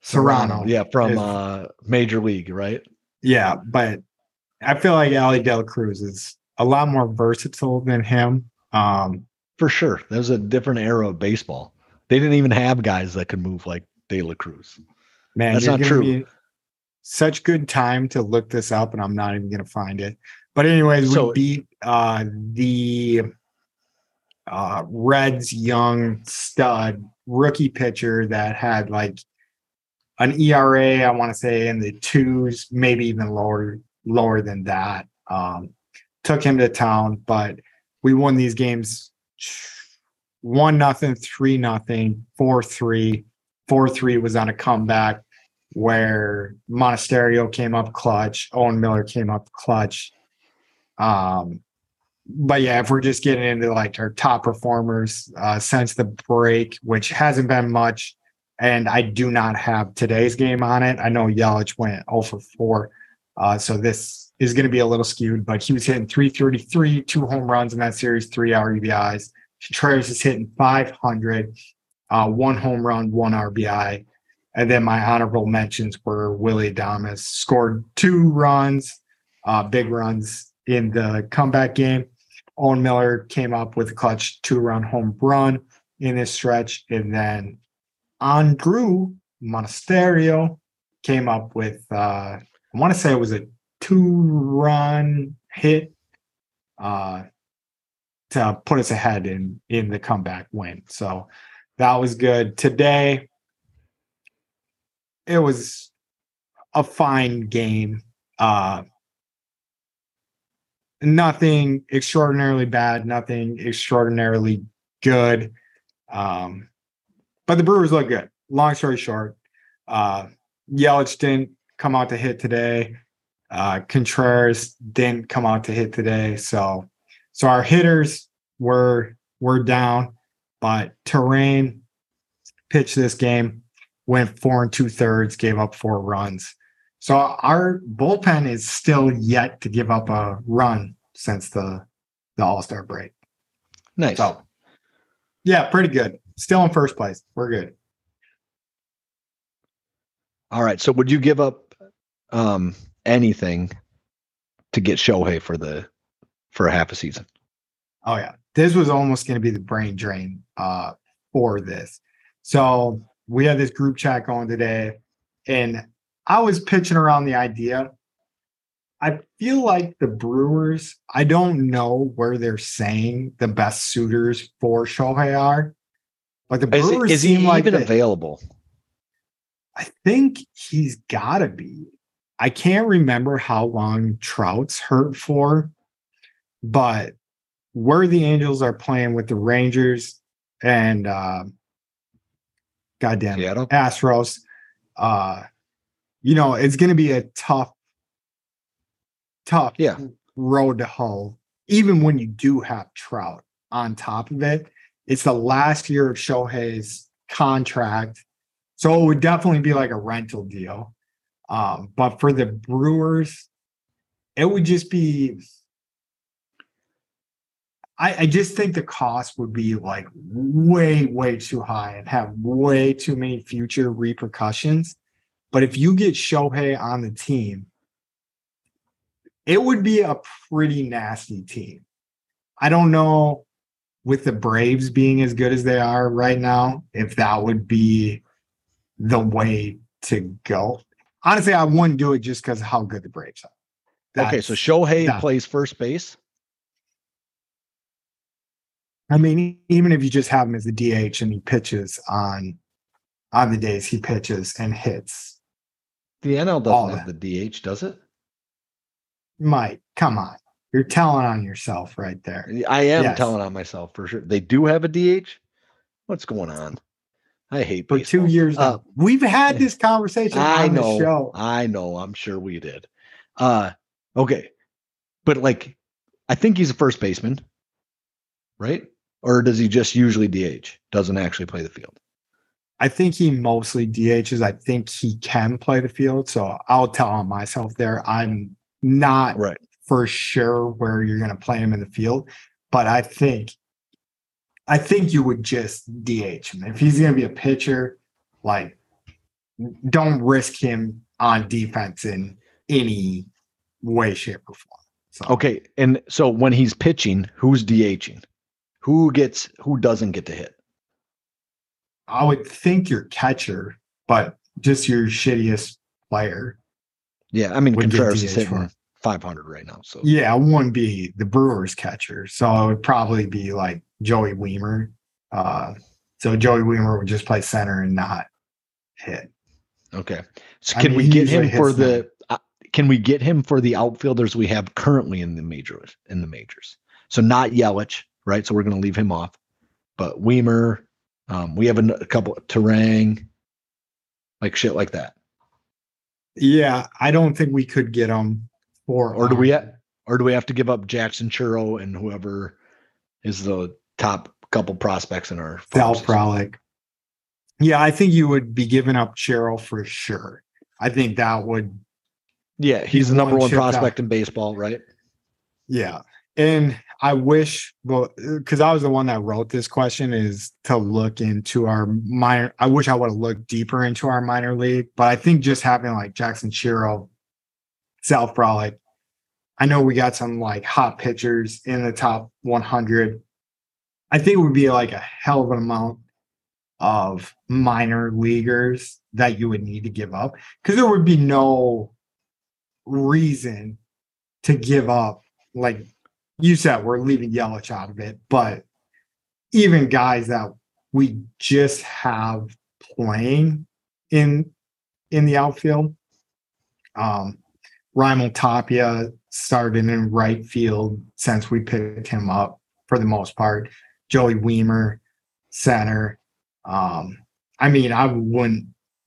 Cerrano. Yeah, from is- uh, Major League, right? Yeah, but I feel like Elly Del Cruz is a lot more versatile than him. Um, For sure. That was a different era of baseball. They didn't even have guys that could move like De La Cruz. man, That's not true. such good time to look this up, and I'm not even gonna find it. But anyways, So- we beat uh the uh Reds young stud rookie pitcher that had like an ERA, I want to say in the twos, maybe even lower lower than that. Um, took him to town, but we won these games one nothing, three nothing, four three. Four three was on a comeback where Monasterio came up clutch, Owen Miller came up clutch. Um, but yeah, if we're just getting into like our top performers uh, since the break, which hasn't been much, and I do not have today's game on it. I know Yelich went 0 for 4. Uh, so this is going to be a little skewed, but he was hitting 333, two home runs in that series, three RBIs. Contreras is hitting 500, uh, one home run, one RBI. And then my honorable mentions were Willy Adames scored two runs, uh, big runs in the comeback game. Owen Miller came up with a clutch two run home run in this stretch. And then Andruw Monasterio came up with, uh, I want to say it was a two run hit uh, to put us ahead in, in the comeback win. So that was good. Today, it was a fine game. Uh, nothing extraordinarily bad, nothing extraordinarily good. Um, but the Brewers look good. Long story short, uh, Yelich didn't come out to hit today. Uh, Contreras didn't come out to hit today. So, so our hitters were were down, but Teheran pitched this game, went four and two thirds, gave up four runs. So our bullpen is still yet to give up a run since the the All Star break. Nice. So, yeah, pretty good. Still in first place. We're good. All right. So would you give up um anything to get Shohei for the for a half a season? Oh yeah. This was almost going to be the brain drain uh for this. So we had this group chat going today and I was pitching around the idea. I feel like the Brewers, I don't know where they're saying the best suitors for Shohei are, but the Is, Brewers is he seem like even they- available? I think he's got to be. I can't remember how long Trout's hurt for, but where the Angels are playing with the Rangers and uh, goddamn Seattle? Astros, uh, you know, it's going to be a tough, tough Yeah. road to hoe. Even when you do have Trout on top of it, it's the last year of Shohei's contract. So it would definitely be like a rental deal. Um, but for the Brewers, it would just be. I, I just think the cost would be like way, way too high and have way too many future repercussions. But if you get Shohei on the team, it would be a pretty nasty team. I don't know with the Braves being as good as they are right now, if that would be the way to go. Honestly, I wouldn't do it just because of how good the Braves are. okay, so That's- Shohei that- plays first base. I mean, even if you just have him as the DH and he pitches on on the days he pitches and hits, The NL doesn't All have the DH, does it? Mike, come on. You're telling on yourself right there. I am Yes. telling on myself for sure. They do have a DH. What's going on? I hate For two years Uh, now. We've had this conversation I on the know. show. I know. I'm sure we did. Uh okay. But like I think he's a first baseman. Right? Or does he just usually DH? Doesn't actually play the field. I think he mostly DHs. I think he can play the field. So I'll tell on myself there. I'm not Right. for sure where you're going to play him in the field, but I think, I think you would just DH him if he's going to be a pitcher. Like, don't risk him on defense in any way, shape, or form. So Okay. And so when he's pitching, who's DHing? Who gets who doesn't get to hit? I would think your catcher, but just your shittiest player. Yeah, I mean Contreras is hitting for- 500 right now. So Yeah, it wouldn't be the Brewers catcher. So it would probably be like Joey Wiemer. Uh, so Joey Wiemer would just play center and not hit. Okay. So I can mean, we get him for the? Uh, can we get him for the outfielders we have currently in the majors? In the majors, so not Yelich, right? So we're going to leave him off, but Wiemer. Um, we have a, a couple Terang, like shit like that. Yeah, I don't think we could get them for. Or do we um, ha- or do we have to give up Jackson Chourio and whoever is the top couple prospects in our Sal system? Yeah, I think you would be giving up Cheryl for sure. I think that would, Yeah, he's the number one shipped out. prospect in baseball, right? yeah. And I wish, but because I was the one that wrote this question, is to look into our minor. I wish I would have looked deeper into our minor league, but I think just having like Jackson Chourio, Sal Frelick, I know we got some like hot pitchers in the top 100. I think it would be like a hell of an amount of minor leaguers that you would need to give up because there would be no reason to give up. Like you said, we're leaving Yelich out of it, but even guys that we just have playing in in the outfield. Um, Raimel Tapia started in right field since we picked him up for the most part. Joey Wiemer, center. Um, I mean, I wouldn't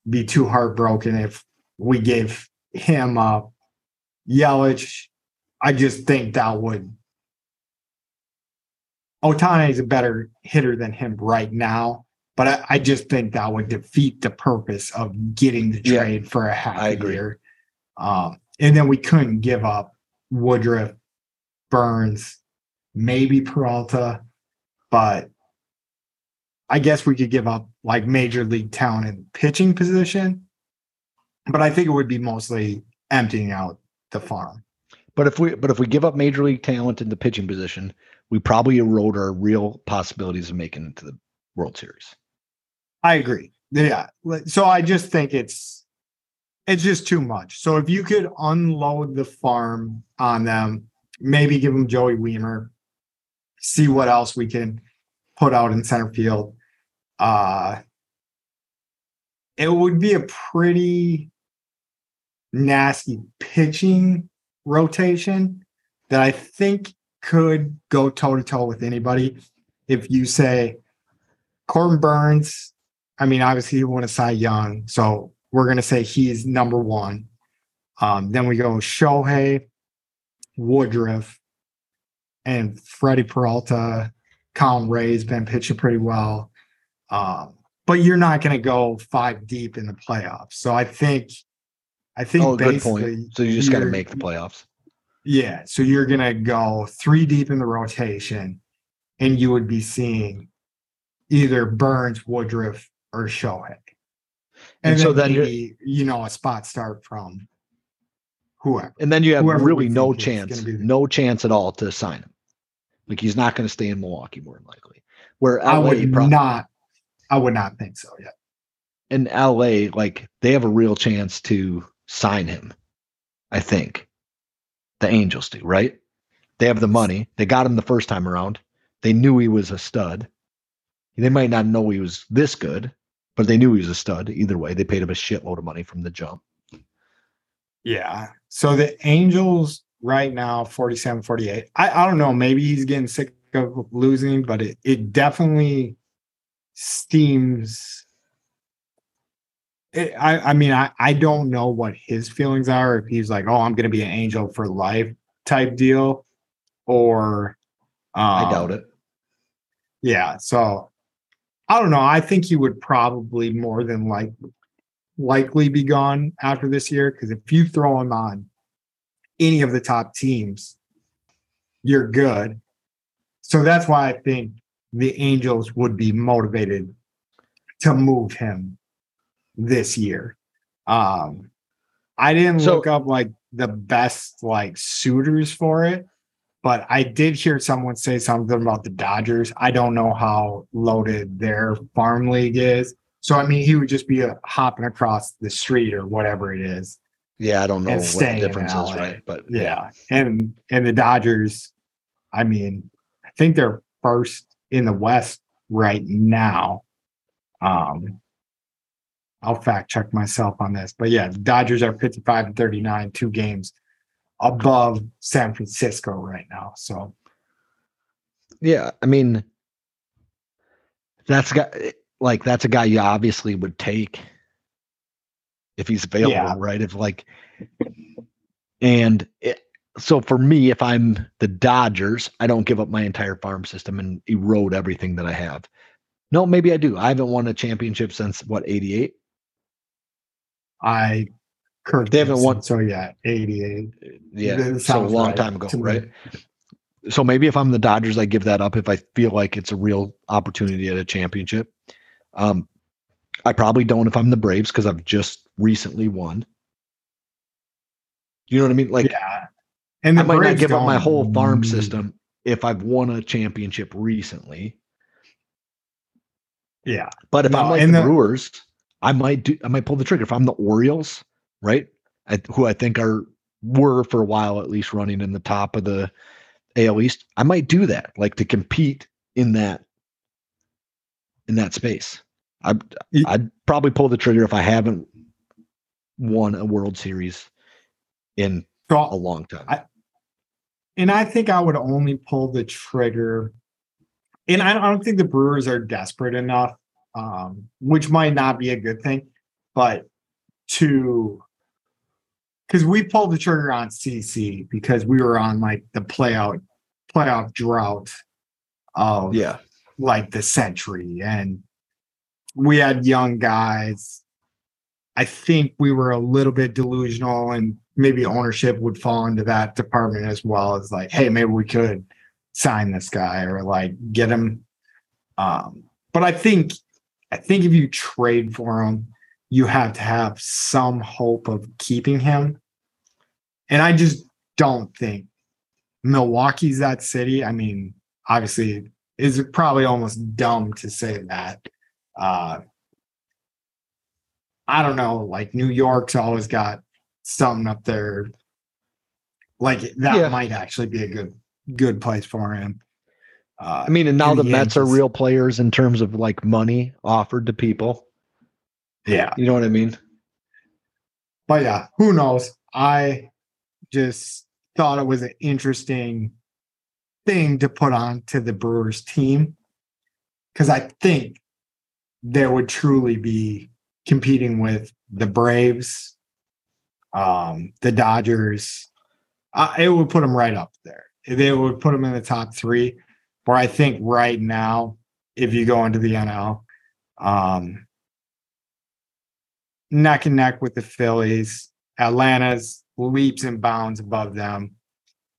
be too heartbroken if we gave him up. Yelich, I just think that would. Ohtani is a better hitter than him right now, but I, I just think that would defeat the purpose of getting the Yeah, trade for a half I agree. year. Um, and then we couldn't give up Woodruff, Burnes, maybe Peralta, but I guess we could give up like major league talent in pitching position. But I think it would be mostly emptying out the farm. But if we but if we give up major league talent in the pitching position, we probably erode our real possibilities of making it to the World Series. I agree. Yeah. So I just think it's it's just too much. So if you could unload the farm on them, maybe give them Joey Wiemer, see what else we can put out in center field. Uh it would be a pretty nasty pitching rotation that I think could go toe to toe with anybody. If you say Corbin Burnes, I mean, obviously you want to Cy Young, so we're gonna say he's number one. Um, then we go Shohei, Woodruff, and Freddie Peralta. Colin Rea's been pitching pretty well. Um, but you're not gonna go five deep in the playoffs. So I think I think Oh, good basically point. So you just got to make the playoffs. Yeah. So you're going to go three deep in the rotation, and you would be seeing either Burnes, Woodruff, or Shohei. And, And so then, maybe, you know, a spot start from whoever. And then you have really no chance, gonna be the- no chance at all to sign him. Like he's not going to stay in Milwaukee more than likely. Where I would prob- not, I would not think so yet. in LA, like they have a real chance to sign him. I think the Angels do, right? They have the money. They got him the first time around. They knew he was a stud. They might not know he was this good, but they knew he was a stud. Either way, they paid him a shitload of money from the jump. Yeah. So the Angels right now, 47, 48. I, I don't know. Maybe he's getting sick of losing, but it, it definitely steams. It, I, I mean, I, I don't know what his feelings are. If he's like, oh, I'm going to be an angel for life type deal, or um, I doubt it. Yeah. So I don't know. I think he would probably more than like likely be gone after this year because if you throw him on any of the top teams, you're good. So that's why I think the Angels would be motivated to move him this year. Um I didn't So- look up like the best like suitors for it, but I did hear someone say something about the Dodgers. I don't know how loaded their farm league is. So I mean, he would just be uh hopping across the street or whatever it is. Yeah, I don't know and what the difference is, right? But Yeah, and and the Dodgers, I mean, I think they're first in the West right now. Um, I'll fact check myself on this. But yeah, the Dodgers are 55 and 39, two games above San Francisco right now. So Yeah, I mean, that's got like that's a guy you obviously would take if he's available, Yeah. right? If like, and it, so for me, if I'm the Dodgers, I don't give up my entire farm system and erode everything that I have. No, maybe I do. I haven't won a championship since what '88. I Kirk They haven't won- So yeah, 88. Yeah, so a long right time ago, me. right? So maybe if I'm the Dodgers, I give that up if I feel like it's a real opportunity at a championship. Um, I probably don't if I'm the Braves because I've just recently won. You know what I mean? Like yeah. And I might not give up my whole farm system if I've won a championship recently. Yeah. But if I'm like the the- Brewers, I might do. I might pull the trigger. If I'm the Orioles, right, I, who I think are were for a while at least running in the top of the AL East, I might do that, like to compete in that in that space. I'd probably pull the trigger if I haven't won a World Series in a long time. I- and I think I would only pull the trigger. And I don't think the Brewers are desperate enough, um, which might not be a good thing, but to because we pulled the trigger on CC because we were on like the playout playoff drought of yeah, like the century. And we had young guys. I think we were a little bit delusional and maybe ownership would fall into that department as well as like hey maybe we could sign this guy or like get him. Um but i think i think if you trade for him you have to have some hope of keeping him and i just don't think milwaukee's that city i mean obviously is probably almost dumb to say that. Uh, I don't know, like New York's always got something up there. Like that Yeah. might actually be a good good place for him. Uh, I mean, and now the the Mets are real players in terms of like money offered to people. yeah, You know what I mean? but yeah, who knows? I just thought it was an interesting thing to put on to the Brewers team because I think they would truly be competing with the Braves, um, the Dodgers. Uh, it would put them right up there. They would put them in the top three. Where I think right now, if you go into the NL, um, neck and neck with the Phillies. Atlanta's leaps and bounds above them.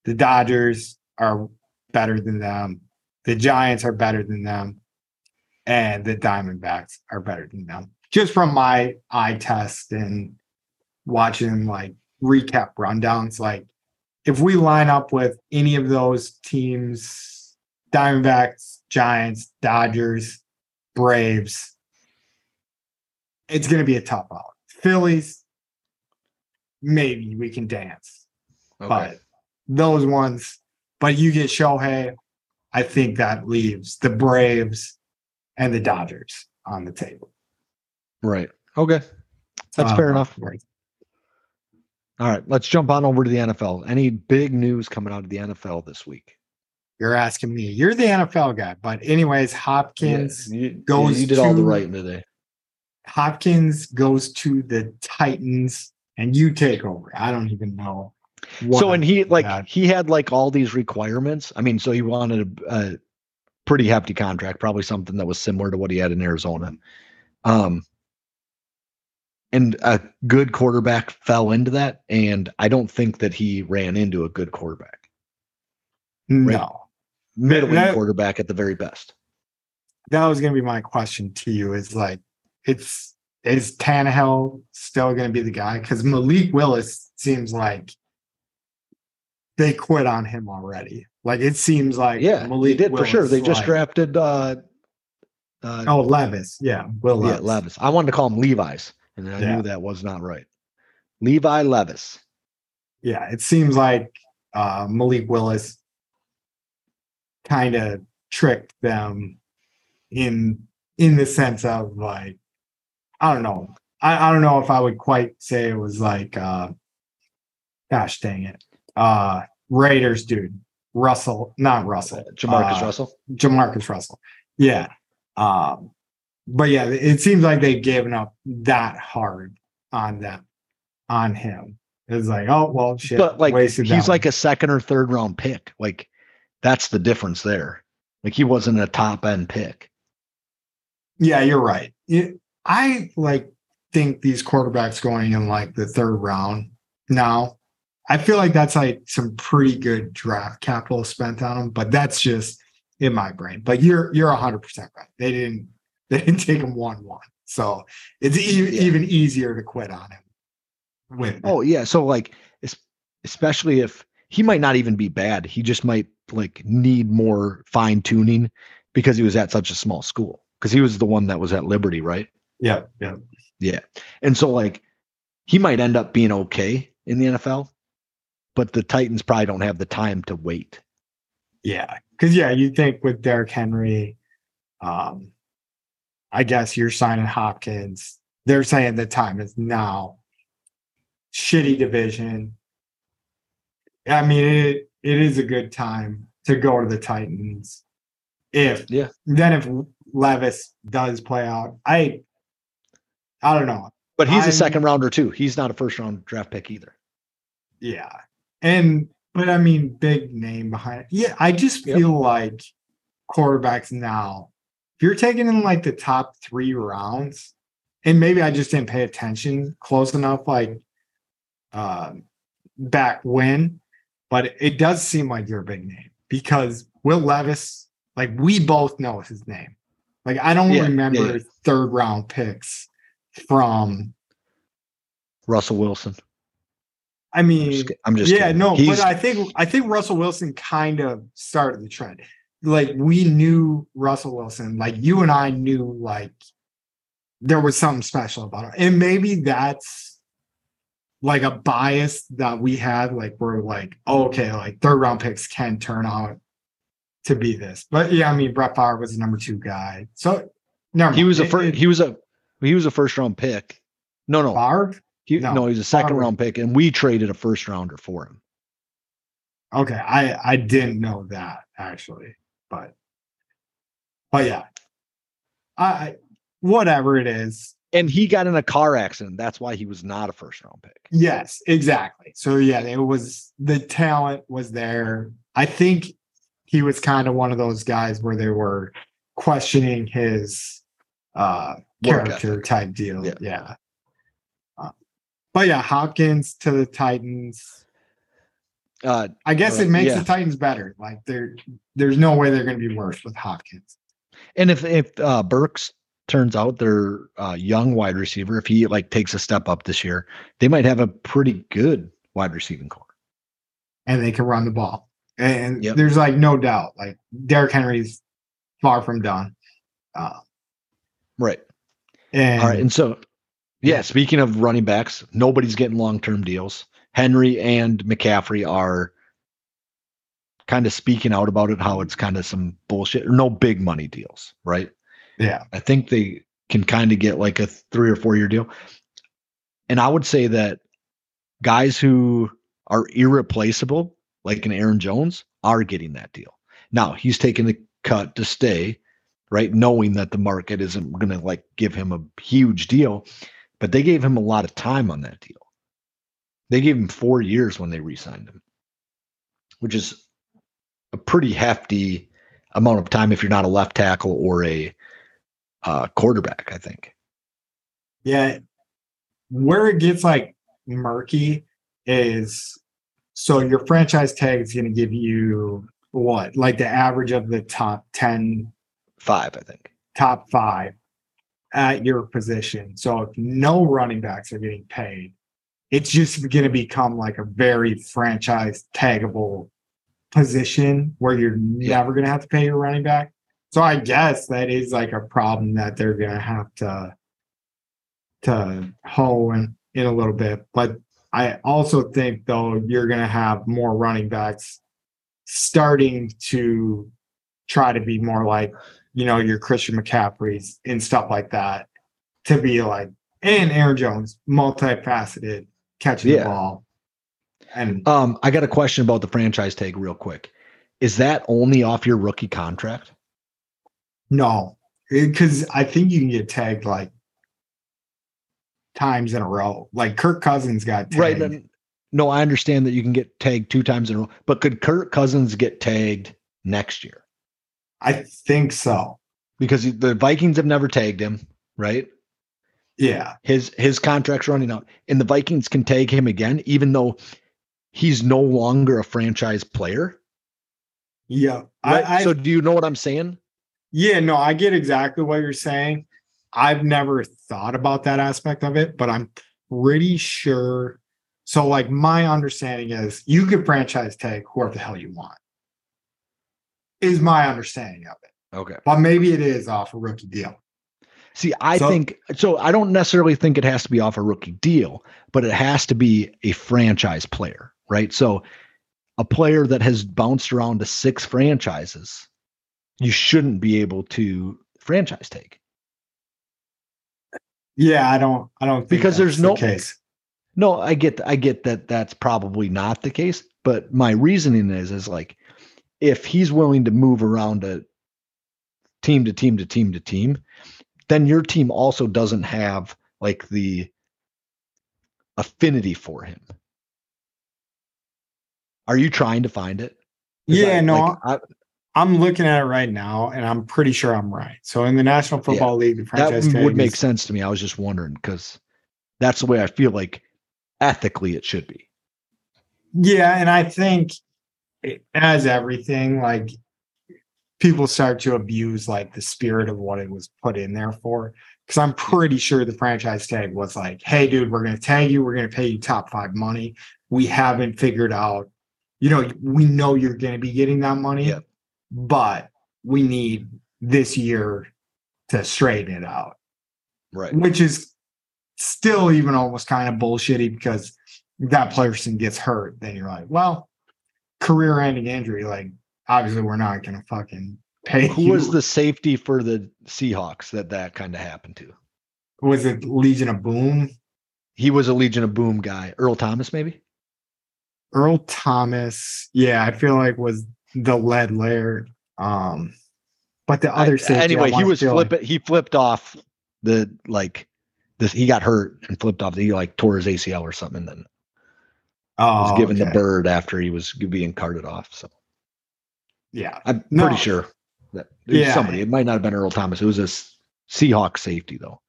The Dodgers are better than them. The Giants are better than them. And the Diamondbacks are better than them. Just from my eye test and watching like recap rundowns, like if we line up with any of those teams, Diamondbacks, Giants, Dodgers, Braves, it's going to be a tough out. Phillies, maybe we can dance, but those ones, but you get Shohei, I think that leaves the Braves and the Dodgers on the table. right. Okay. That's Uh, fair enough. All right, let's jump on over to the NFL. Any big news coming out of the NFL this week? You're asking me. You're the NFL guy, but anyways, Hopkins Yeah, you, goes you did all the to- writing today. Hopkins goes to the Titans, and you take over. I don't even know. So what and he like that- he had like all these requirements. I mean, so he wanted a, a pretty hefty contract, probably something that was similar to what he had in Arizona. Um, and a good quarterback fell into that, and I don't think that he ran into a good quarterback, no. Middling that- quarterback at the very best. that was going to be my question to you is like it's is Tannehill still going to be the guy because Malik Willis seems like they quit on him already like it seems like Yeah, Malik did for sure. Willis, They just like- drafted uh, uh oh Levis yeah Will yeah, Levis. Levis. I wanted to call him Levi's, and I Yeah. knew that was not right. Levi Levis. yeah it seems like uh Malik Willis kind of tricked them in in the sense of like I don't know I, I don't know if I would quite say it was like uh gosh dang it. Uh Raiders dude. Russell, not Russell. Jamarcus uh, Russell. Jamarcus Russell. Yeah. Um, but yeah, it seems like they've given up that hard on them, on him. It's like, oh well, shit. But like he's like a second or third round pick. Like that's the difference there. Like he wasn't a top end pick. yeah, you're right. I like think these quarterbacks going in like the third round now. I feel like that's like some pretty good draft capital spent on them, but that's just in my brain. But you're you're hundred percent right. They didn't *laughs* they didn't take him one one, so it's e- Yeah. even easier to quit on him. With Oh yeah. So like especially if he might not even be bad. He just might like need more fine tuning because he was at such a small school. Because he was the one that was at Liberty, right? yeah, yeah, Yeah. And so like he might end up being okay in the NFL, but the Titans probably don't have the time to wait. yeah. Because yeah, you think with Derrick Henry, um, I guess you're signing Hopkins. They're saying the time is now. Shitty division. I mean, it it is a good time to go to the Titans. If Yeah. then if Levis does play out, I I don't know. But he's I'm- a second rounder too. He's not a first round draft pick either. Yeah. And but I mean big name behind it. Yeah, I just Yep. feel like quarterbacks now, if you're taking in like the top three rounds, and maybe I just didn't pay attention close enough, like um back when, but it does seem like you're a big name because Will Levis, like we both know his name. Like I don't Yeah, yeah, remember yeah. third round picks from Russell Wilson. I I'm mean just, I'm just yeah, kidding. no, He's- but I think I think Russell Wilson kind of started the trend. Like we knew Russell Wilson, like you and I knew like there was something special about him. And maybe that's like a bias that we had, like we're like, oh, okay, like third round picks can turn out to be this. But yeah, I mean Brett Favre was the number two guy. So never he mind. was a first he was a he was a first round pick. No, no. Favre? He, No, no, he was a second Favre. round pick, and we traded a first rounder for him. Okay, I I didn't know that actually, but but yeah, I whatever it is. And he got in a car accident. That's why he was not a first round pick. Yes, exactly. So yeah, it was the talent was there. I think he was kind of one of those guys where they were questioning his uh character type deal. Yeah. Yeah. Uh, but yeah, Hopkins to the Titans. Uh, I guess Right, it makes yeah. the Titans better. Like there, there's no way they're going to be worse with Hopkins. and if if uh, Burks turns out their uh, young wide receiver, if he like takes a step up this year, they might have a pretty good wide receiving core. and they can run the ball. And Yep. there's like no doubt, like Derrick Henry's far from done. Uh, Right. and All right. And so, yeah, speaking of running backs, nobody's getting long term deals. Henry and McCaffrey are kind of speaking out about it, how it's kind of some bullshit, no big money deals, right? Yeah, I think they can kind of get like a three or four year deal. And I would say that guys who are irreplaceable, like an Aaron Jones, are getting that deal. Now he's taking the cut to stay, right? Knowing that the market isn't going to like give him a huge deal, but they gave him a lot of time on that deal. They gave him four years when they re signed him, which is a pretty hefty amount of time if you're not a left tackle or a uh, quarterback, I think. yeah. Where it gets like murky is so your franchise tag is going to give you what, like the average of the top 10, Five, I think. top five at your position. So if no running backs are getting paid, it's just going to become like a very franchise taggable position where you're Yeah. never going to have to pay your running back. So I guess that is like a problem that they're going to have to to hoe in, in a little bit. But I also think though you're going to have more running backs starting to try to be more like you know your Christian McCaffreys and stuff like that to be like and Aaron Jones, multifaceted, catching Yeah. the ball. And Um, I got a question about the franchise tag real quick. Is that only off your rookie contract? No, because I think you can get tagged like times in a row. Like Kirk Cousins got tagged. Right. No, I understand that you can get tagged two times in a row, but could Kirk Cousins get tagged next year? I think so. Because the Vikings have never tagged him, right? Yeah. His his contract's running out, and the Vikings can tag him again, even though he's no longer a franchise player. Yeah. Right? I, I so do you know what I'm saying? Yeah, no, I get exactly what you're saying. I've never thought about that aspect of it, but I'm pretty sure. So, like, my understanding is you could franchise tag whoever the hell you want, is my understanding of it. Okay. But maybe it is off a rookie deal. See, I So- think so. I don't necessarily think it has to be off a rookie deal, but it has to be a franchise player, right? So, a player that has bounced around to six franchises, you shouldn't be able to franchise take Yeah, I don't, I don't think Because there's that's the no- case. No, I get I get that that's probably not the case, but my reasoning is is like if he's willing to move around a team to team to team to team, then your team also doesn't have like the affinity for him. Are you trying to find it? Yeah, I- no, like, I, I'm looking at it right now, and I'm pretty sure I'm right. So, in the National Football League, the that would make is- sense to me. I was just wondering because that's the way I feel like ethically it should be. Yeah, and I think it, as everything, like people start to abuse like the spirit of what it was put in there for. Because I'm pretty sure the franchise tag was like, "Hey, dude, we're going to tag you. We're going to pay you top five money. We haven't figured out, you know, we know you're going to be getting that money, Yep. But we need this year to straighten it out." Right. which is still even almost kind of bullshitty because that person gets hurt, then you're like, well, career ending injury, like obviously we're not gonna fucking pay Who you. was the safety for the Seahawks that that kind of happened to? was it Legion of Boom? He was a Legion of Boom guy. Earl Thomas, maybe? Earl Thomas, yeah, I feel like was the lead layer. Um but the other I- safety, I anyway, he was feel like- flipping. He flipped off the like this. He got hurt and flipped off. He like tore his ACL or something, and then was oh, given the bird after he was being carted off. So Yeah. I'm No. pretty sure that Yeah. somebody. It might not have been Earl Thomas. It was a S- Seahawks safety though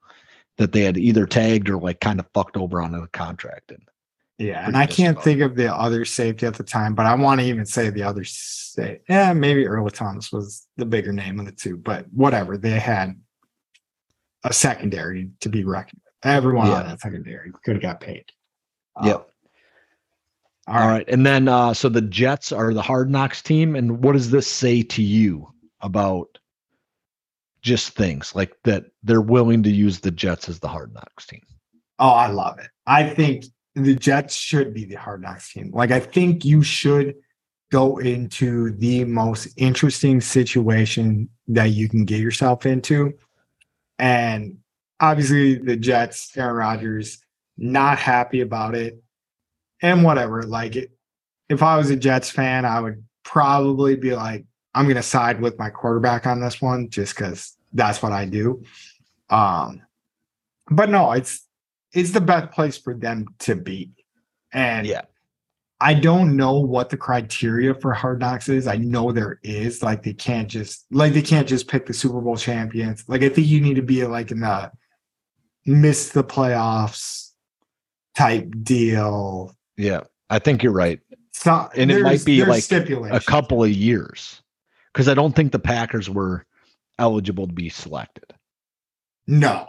that they had either tagged or like kind of fucked over on the contract. And Yeah, and I can't about think of the other safety at the time, but I want to even say the other say yeah, maybe Earl Thomas was the bigger name of the two, but whatever. They had a secondary to be reckoned with. Everyone on Yeah. that secondary could have got paid. Uh, Yep. All All right. right. And then uh so the Jets are the hard knocks team. And what does this say to you about just things like that they're willing to use the Jets as the hard knocks team? Oh, I love it. I think the Jets should be the hard knocks team. Like, I think you should go into the most interesting situation that you can get yourself into. And obviously, the Jets, Aaron Rodgers, not happy about it. And whatever. Like, it, if I was a Jets fan, I would probably be like, I'm going to side with my quarterback on this one just because that's what I do. Um, but no, it's it's the best place for them to be. And Yeah. I don't know what the criteria for hard knocks is. I know there is. Like they can't just like they can't just pick the Super Bowl champions. Like I think you need to be like in the miss the playoffs type deal. Yeah. I think you're right. So, And it might be like A couple of years. Because I don't think the Packers were eligible to be selected. No.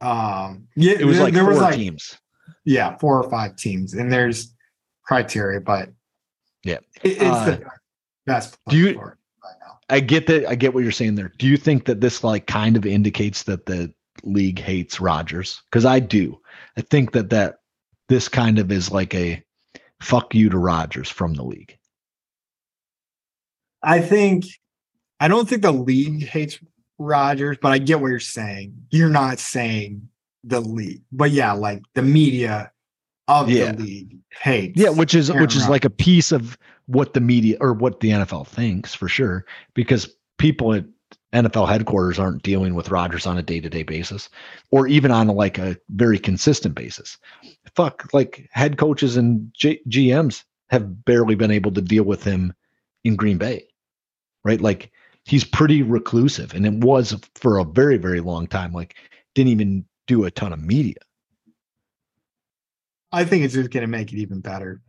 Um yeah, It was there- like there four was like teams. yeah, four or five teams, and there's criteria, but Yeah. it- it's Uh, the best. do you- for it right. I get that. I get what you're saying there. Do you think that this like kind of indicates that the league hates Rodgers? Because I do. I think that that this kind of is like a fuck you to Rodgers from the league. I think I don't think the league hates Rodgers, but I get what you're saying. You're not saying the league. But yeah, like the media of Yeah. the league hates. Yeah, which is Aaron which is Rodgers. like a piece of what the media or what the NFL thinks for sure, because people at NFL headquarters aren't dealing with Rodgers on a day to day basis, or even on like a very consistent basis. Fuck, like head coaches and G- GMs have barely been able to deal with him in Green Bay, right? Like he's pretty reclusive, and it was for a very very long time. Like didn't even do a ton of media. I think it's just going to make it even better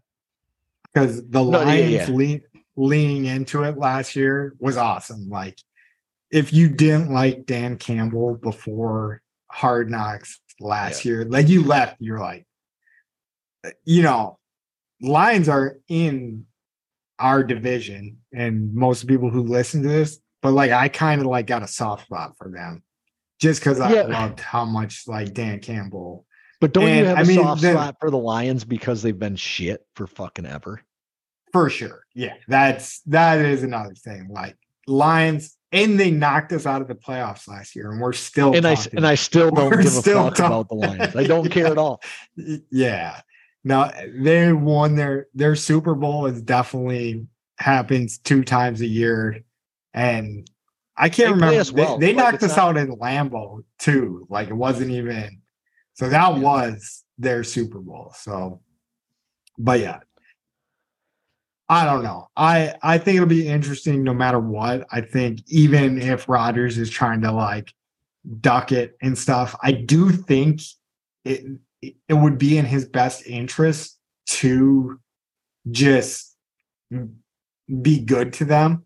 because the No, Lions yeah. lean, leaning into it last year was awesome. Like, if you didn't like Dan Campbell before Hard Knocks last year, like you left, you're like, you know, Lions are in our division, and most people who listen to this, but like I kind of like got a soft spot for them just because I Yeah. loved how much like Dan Campbell But don't you have I a mean, soft the- spot for the Lions because they've been shit for fucking ever? For sure. Yeah. That's that is another thing. Like Lions, and they knocked us out of the playoffs last year, and we're still And I and I still don't We're give a fuck about the *laughs* Lions. I don't care at all. Yeah. Now they won their their Super Bowl is definitely happens two times a year. And I can't They remember. us they- They, Like, knocked us not- out in Lambeau too. Like it wasn't even so that Yeah. was their Super Bowl. So but yeah. I don't know. I I think it'll be interesting no matter what. I think even if Rodgers is trying to like duck it and stuff, I do think it it would be in his best interest to just be good to them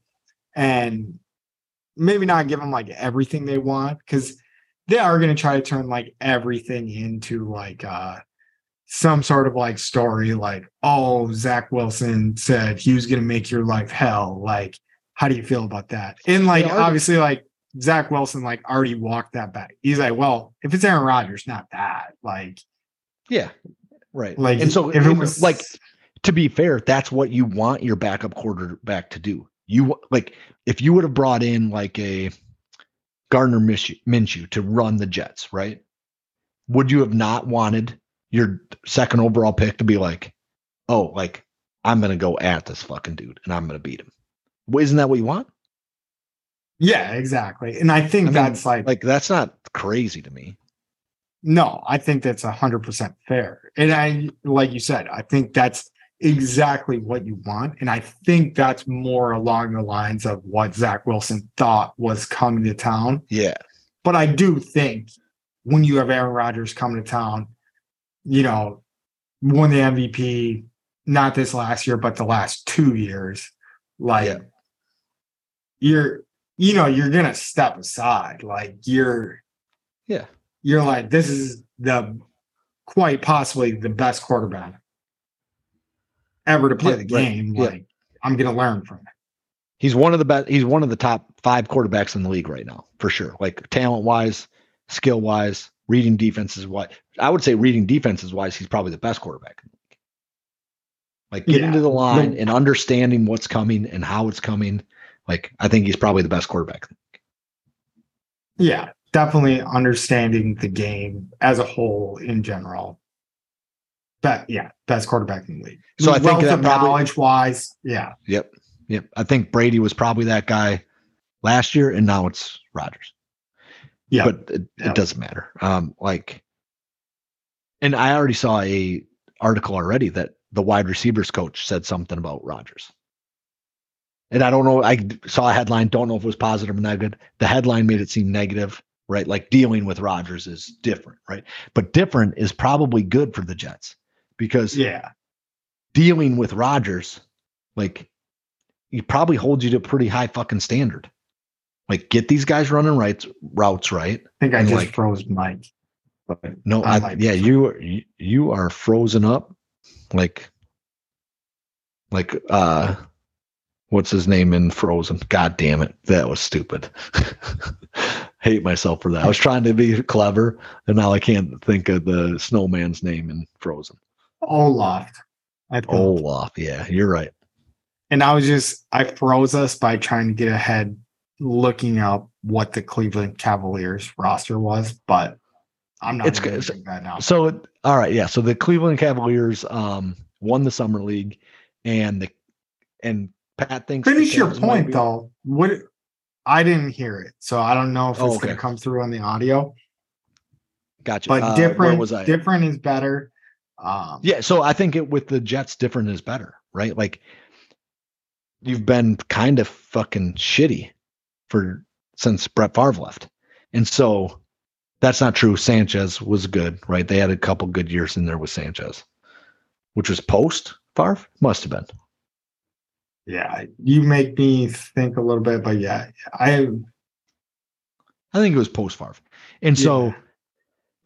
and maybe not give them like everything they want because they are going to try to turn like everything into like uh some sort of like story like oh zach wilson said he was going to make your life hell like how do you feel about that and like are- obviously like zach wilson like already walked that back he's like well if it's aaron Rodgers, not that like Yeah. Right. like and so if it was like to be fair, that's what you want your backup quarterback to do. You like if you would have brought in like a Gardner Minshew, to run the Jets, right? Would you have not wanted your second overall pick to be like, oh, like I'm gonna go at this fucking dude and I'm gonna beat him? Isn't that what you want? yeah exactly and i think I mean, that's like Like that's not crazy to me. No, I think that's a hundred percent fair. And I, like you said, I think that's exactly what you want. And I think that's more along the lines of what Zach Wilson thought was coming to town. Yeah. But I do think when you have Aaron Rodgers coming to town, you know, won the MVP, not this last year, but the last two years, like Yeah. you're, you know, you're gonna step aside. Like you're Yeah. you're like, this is the quite possibly the best quarterback ever to play Yeah, the right. game. Yeah. Like, I'm gonna learn from it. He's one of the best. He's one of the top five quarterbacks in the league right now, for sure. Like talent wise, skill wise, reading defenses wise. I would say reading defenses wise, he's probably the best quarterback. in the league. Like getting Yeah. to the line The- and understanding what's coming and how it's coming. Like I think he's probably the best quarterback. Yeah, definitely understanding the game as a whole in general. But yeah, best quarterback in the league. So I think that probably- knowledge wise, yeah, Yep. Yep. I think Brady was probably that guy last year, and now it's Rodgers. yeah, but it, Yeah. it doesn't matter. Um, like, and I already saw a article already that the wide receivers coach said something about Rodgers. And I don't know. I saw a headline. Don't know if it was positive or negative. The headline made it seem negative, right? Like dealing with Rodgers is different, right? But different is probably good for the Jets because yeah, dealing with Rodgers, like, he probably holds you to a pretty high fucking standard. Like, get these guys running right routes right. I think I just like- froze Mike. No, I I, yeah, you you, you are frozen up, like, like uh, what's his name in Frozen? God damn it, that was stupid. *laughs* Hate myself for that. I was trying to be clever, and now I can't think of the snowman's name in Frozen. Olaf. I think. Olaf. Yeah, you're right. And I was just I froze us by trying to get ahead looking up what the Cleveland Cavaliers roster was, but I'm not It's good. gonna that now. So all right, yeah. So the Cleveland Cavaliers um won the summer league and the and Pat thinks Finish your point be- though. What I didn't hear it, so I don't know if Oh, it's gonna come through on the audio. Gotcha. But Uh, different, was I? different is better. Um, Yeah, so I think it with the Jets different is better, right? Like you've been kind of fucking shitty for since Brett Favre left. And so that's not true. Sanchez was good, right? They had a couple good years in there with Sanchez, which was post Favre? Must have been. yeah. You make me think a little bit, but yeah, I I think it was post Favre. And so Yeah.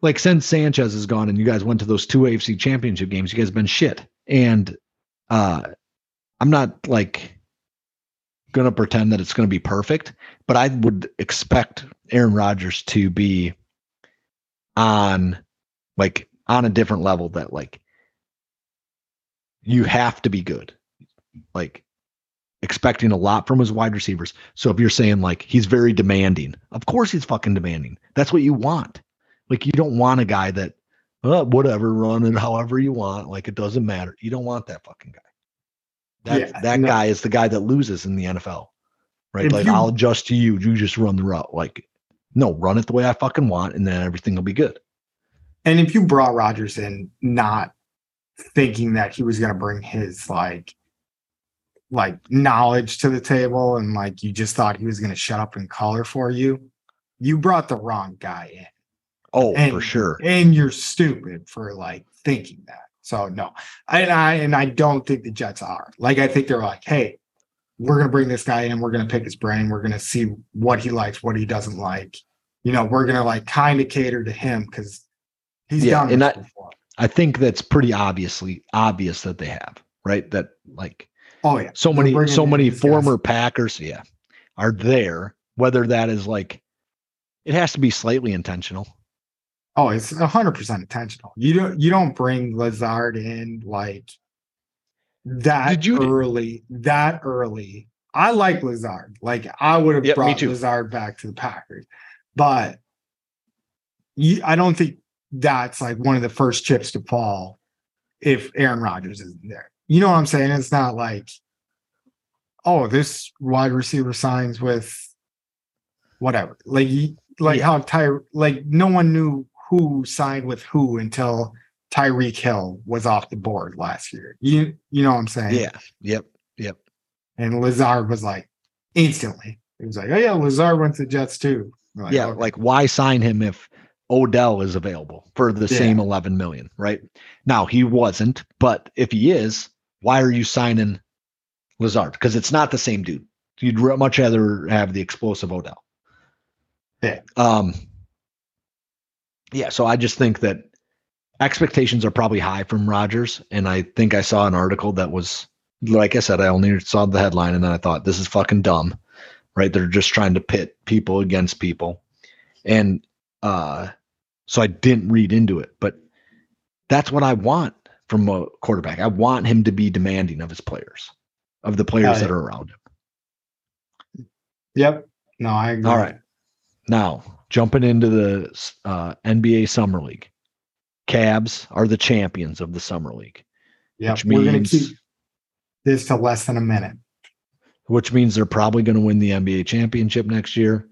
Like since Sanchez is gone and you guys went to those two AFC championship games, you guys have been shit. And uh I'm not like gonna pretend that it's gonna be perfect, but I would expect Aaron Rodgers to be on like on a different level that like you have to be good. Like expecting a lot from his wide receivers. So if you're saying like he's very demanding, of course he's fucking demanding. That's what you want. Like you don't want a guy that uh, whatever, run it however you want. Like it doesn't matter. You don't want that fucking guy. That Yeah, that no. guy is the guy that loses in the NFL. Right? If like you- I'll adjust to you. You just run the route. Like no, run it the way I fucking want, and then everything will be good. and if you brought Rodgers in not thinking that he was gonna bring his like like knowledge to the table and like you just thought he was gonna shut up and color for you, you brought the wrong guy in. Oh, And- for sure. and you're stupid for like thinking that. So no, I, and I and I don't think the Jets are like I think they're like, hey, we're gonna bring this guy in, we're gonna pick his brain, we're gonna see what he likes, what he doesn't like. You know, we're gonna like kind of cater to him because he's Yeah, done and I- before. I think that's pretty obviously obvious that they have, right? That like Oh yeah, so many so many these guys. former Packers, yeah, are there. Whether that is like, it has to be slightly intentional. Oh, it's hundred percent intentional. You don't you don't bring Lazard in like that Did you- early. That early. I like Lazard. Like I would have Yep, brought. Lazard back to the Packers, but you, I don't think that's like one of the first chips to fall if Aaron Rodgers isn't there. You know what I'm saying? It's not like, oh, this wide receiver signs with whatever. Like like Yeah. how Ty like no one knew who signed with who until Tyreek Hill was off the board last year. You you know what I'm saying? Yeah. Yep. Yep. And Lazard was like instantly. He was like, Oh yeah, Lazard went to the Jets too. Like, yeah. "Okay." Like, why sign him if Odell is available for the Yeah. same 11 million, right? Now, he wasn't, but if he is, why are you signing Lazard? Because it's not the same dude. You'd much rather have the explosive Odell. Yeah. Um, yeah. So I just think that expectations are probably high from Rodgers, And I think I saw an article that was, like I said, I only saw the headline and then I thought, this is fucking dumb, right? They're just trying to pit people against people. And uh, so I didn't read into it, but that's what I want from a quarterback. I want him to be demanding of his players, of the players that are around him. Yep. No, I agree. All right. Now, jumping into the uh, NBA Summer League. Cavs are the champions of the Summer League, which We're keep this to less than a minute. which means they're probably going to win the NBA championship next year.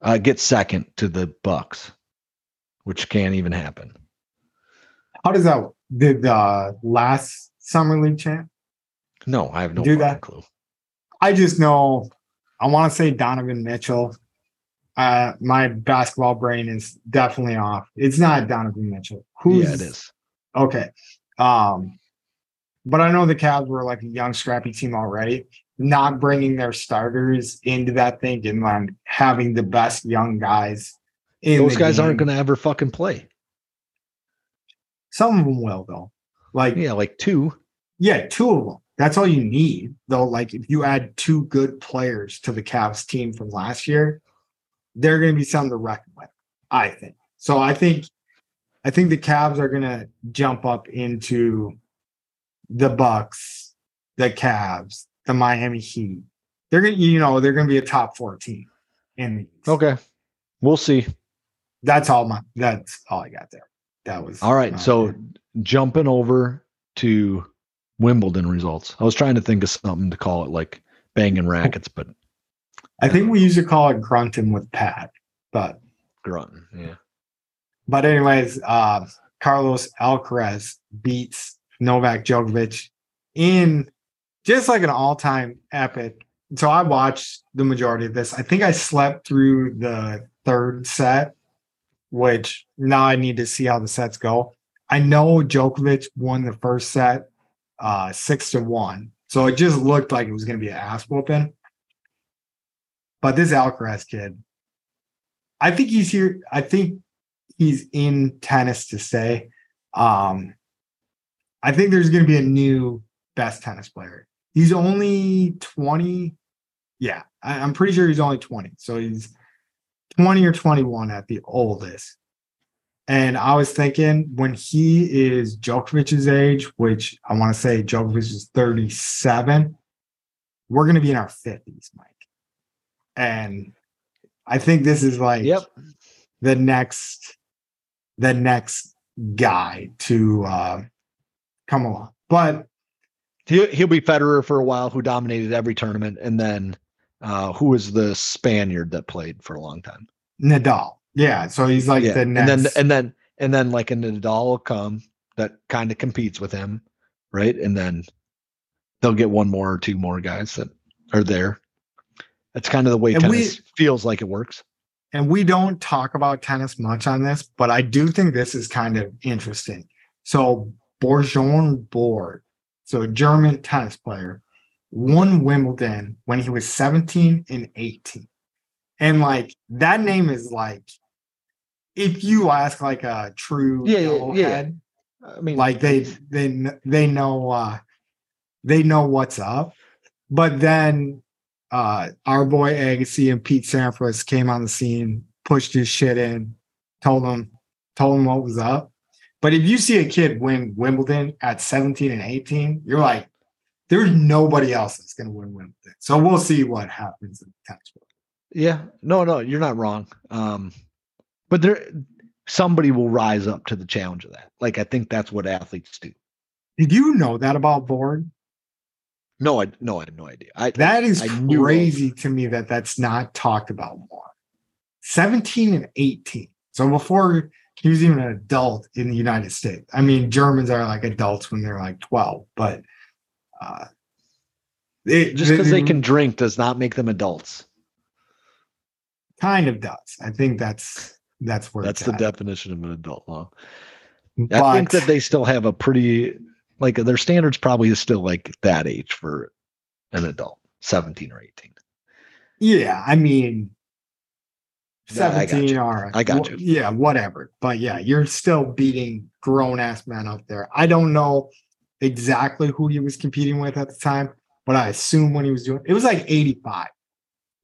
Uh, get second to the Bucks, which can't even happen. How does that did the last summer league champ? No, I have no Do that. clue. I just know I want to say Donovan Mitchell. Uh, my basketball brain is definitely off. It's not Donovan Mitchell. Who's yeah, it is. okay. Um, but I know the Cavs were like a young, scrappy team already. Not bringing their starters into that thing and then having the best young guys. In Those guys aren't going to ever fucking play. Some of them will though. Like Yeah, like two. Yeah, two of them. That's all you need. Though, like if you add two good players to the Cavs team from last year, they're going to be something to reckon with. I think. So I think, I think the Cavs are going to jump up into the Bucks, the Cavs, the Miami Heat. They're going, to you know, they're going to be a top four team in the East. Okay, we'll see. that's all my that's all I got there. That was All right. So jumping over to Wimbledon results. I was trying to think of something to call it like banging rackets, but I think we used to call it grunting with Pat, but grunting. Yeah. but anyways, uh Carlos Alcaraz beats Novak Djokovic in just like an all-time epic. So I watched the majority of this. I think I slept through the third set, which now I need to see how the sets go. I know Djokovic won the first set uh six to one. So it just looked like it was gonna be an ass whooping. But this Alcaraz kid, I think he's here. I think he's in tennis to stay. Um, I think there's going to be a new best tennis player. He's only 20. Yeah, I, I'm pretty sure he's only 20. So he's 20 or 21 at the oldest. And I was thinking when he is Djokovic's age, which I want to say Djokovic is 37, we're going to be in our 50s, Mike. And I think this is like Yep. the next the next guy to uh come along. But He'll, he'll be Federer for a while, who dominated every tournament, and then uh, who was the Spaniard that played for a long time? Nadal. Yeah, so he's like yeah, the next, and then and then and then like a Nadal will come that kind of competes with him, right? And then they'll get one more or two more guys that are there. That's kind of the way And we- tennis feels like it works. and we don't talk about tennis much on this, but I do think this is kind of interesting. So Björn Borg, so a German tennis player, won Wimbledon when he was 17 and 18. And like that name is like if you ask like a true Yeah, yeah, yeah. head, I mean, like they they they know uh they know what's up but then uh our boy agassi and pete sampras came on the scene pushed his shit in told him told him what was up but if you see a kid win wimbledon at 17 and 18 you're like there's nobody else that's going to win wimbledon so we'll see what happens in the tennis world Yeah, no, no, you're not wrong. Um, but there, somebody will rise up to the challenge of that. Like I think that's what athletes do. did you know that about Borg No, I no, I had no idea. I That is I crazy to me that that's not talked about more. 17 and 18. So before he was even an adult in the United States. I mean, Germans are like adults when they're like 12, but uh, it, just because they it can drink does not make them adults. kind of does. I think that's that's where That's the at. definition of an adult. Huh? But I think that they still have a pretty like their standards probably is still like that age for an adult, 17 or 18. Yeah, I mean, Yeah, I 17 you. are. I got you. Yeah, whatever. But yeah, you're still beating grown ass men up there. I don't know exactly who he was competing with at the time, but I assume when he was doing it was like 85.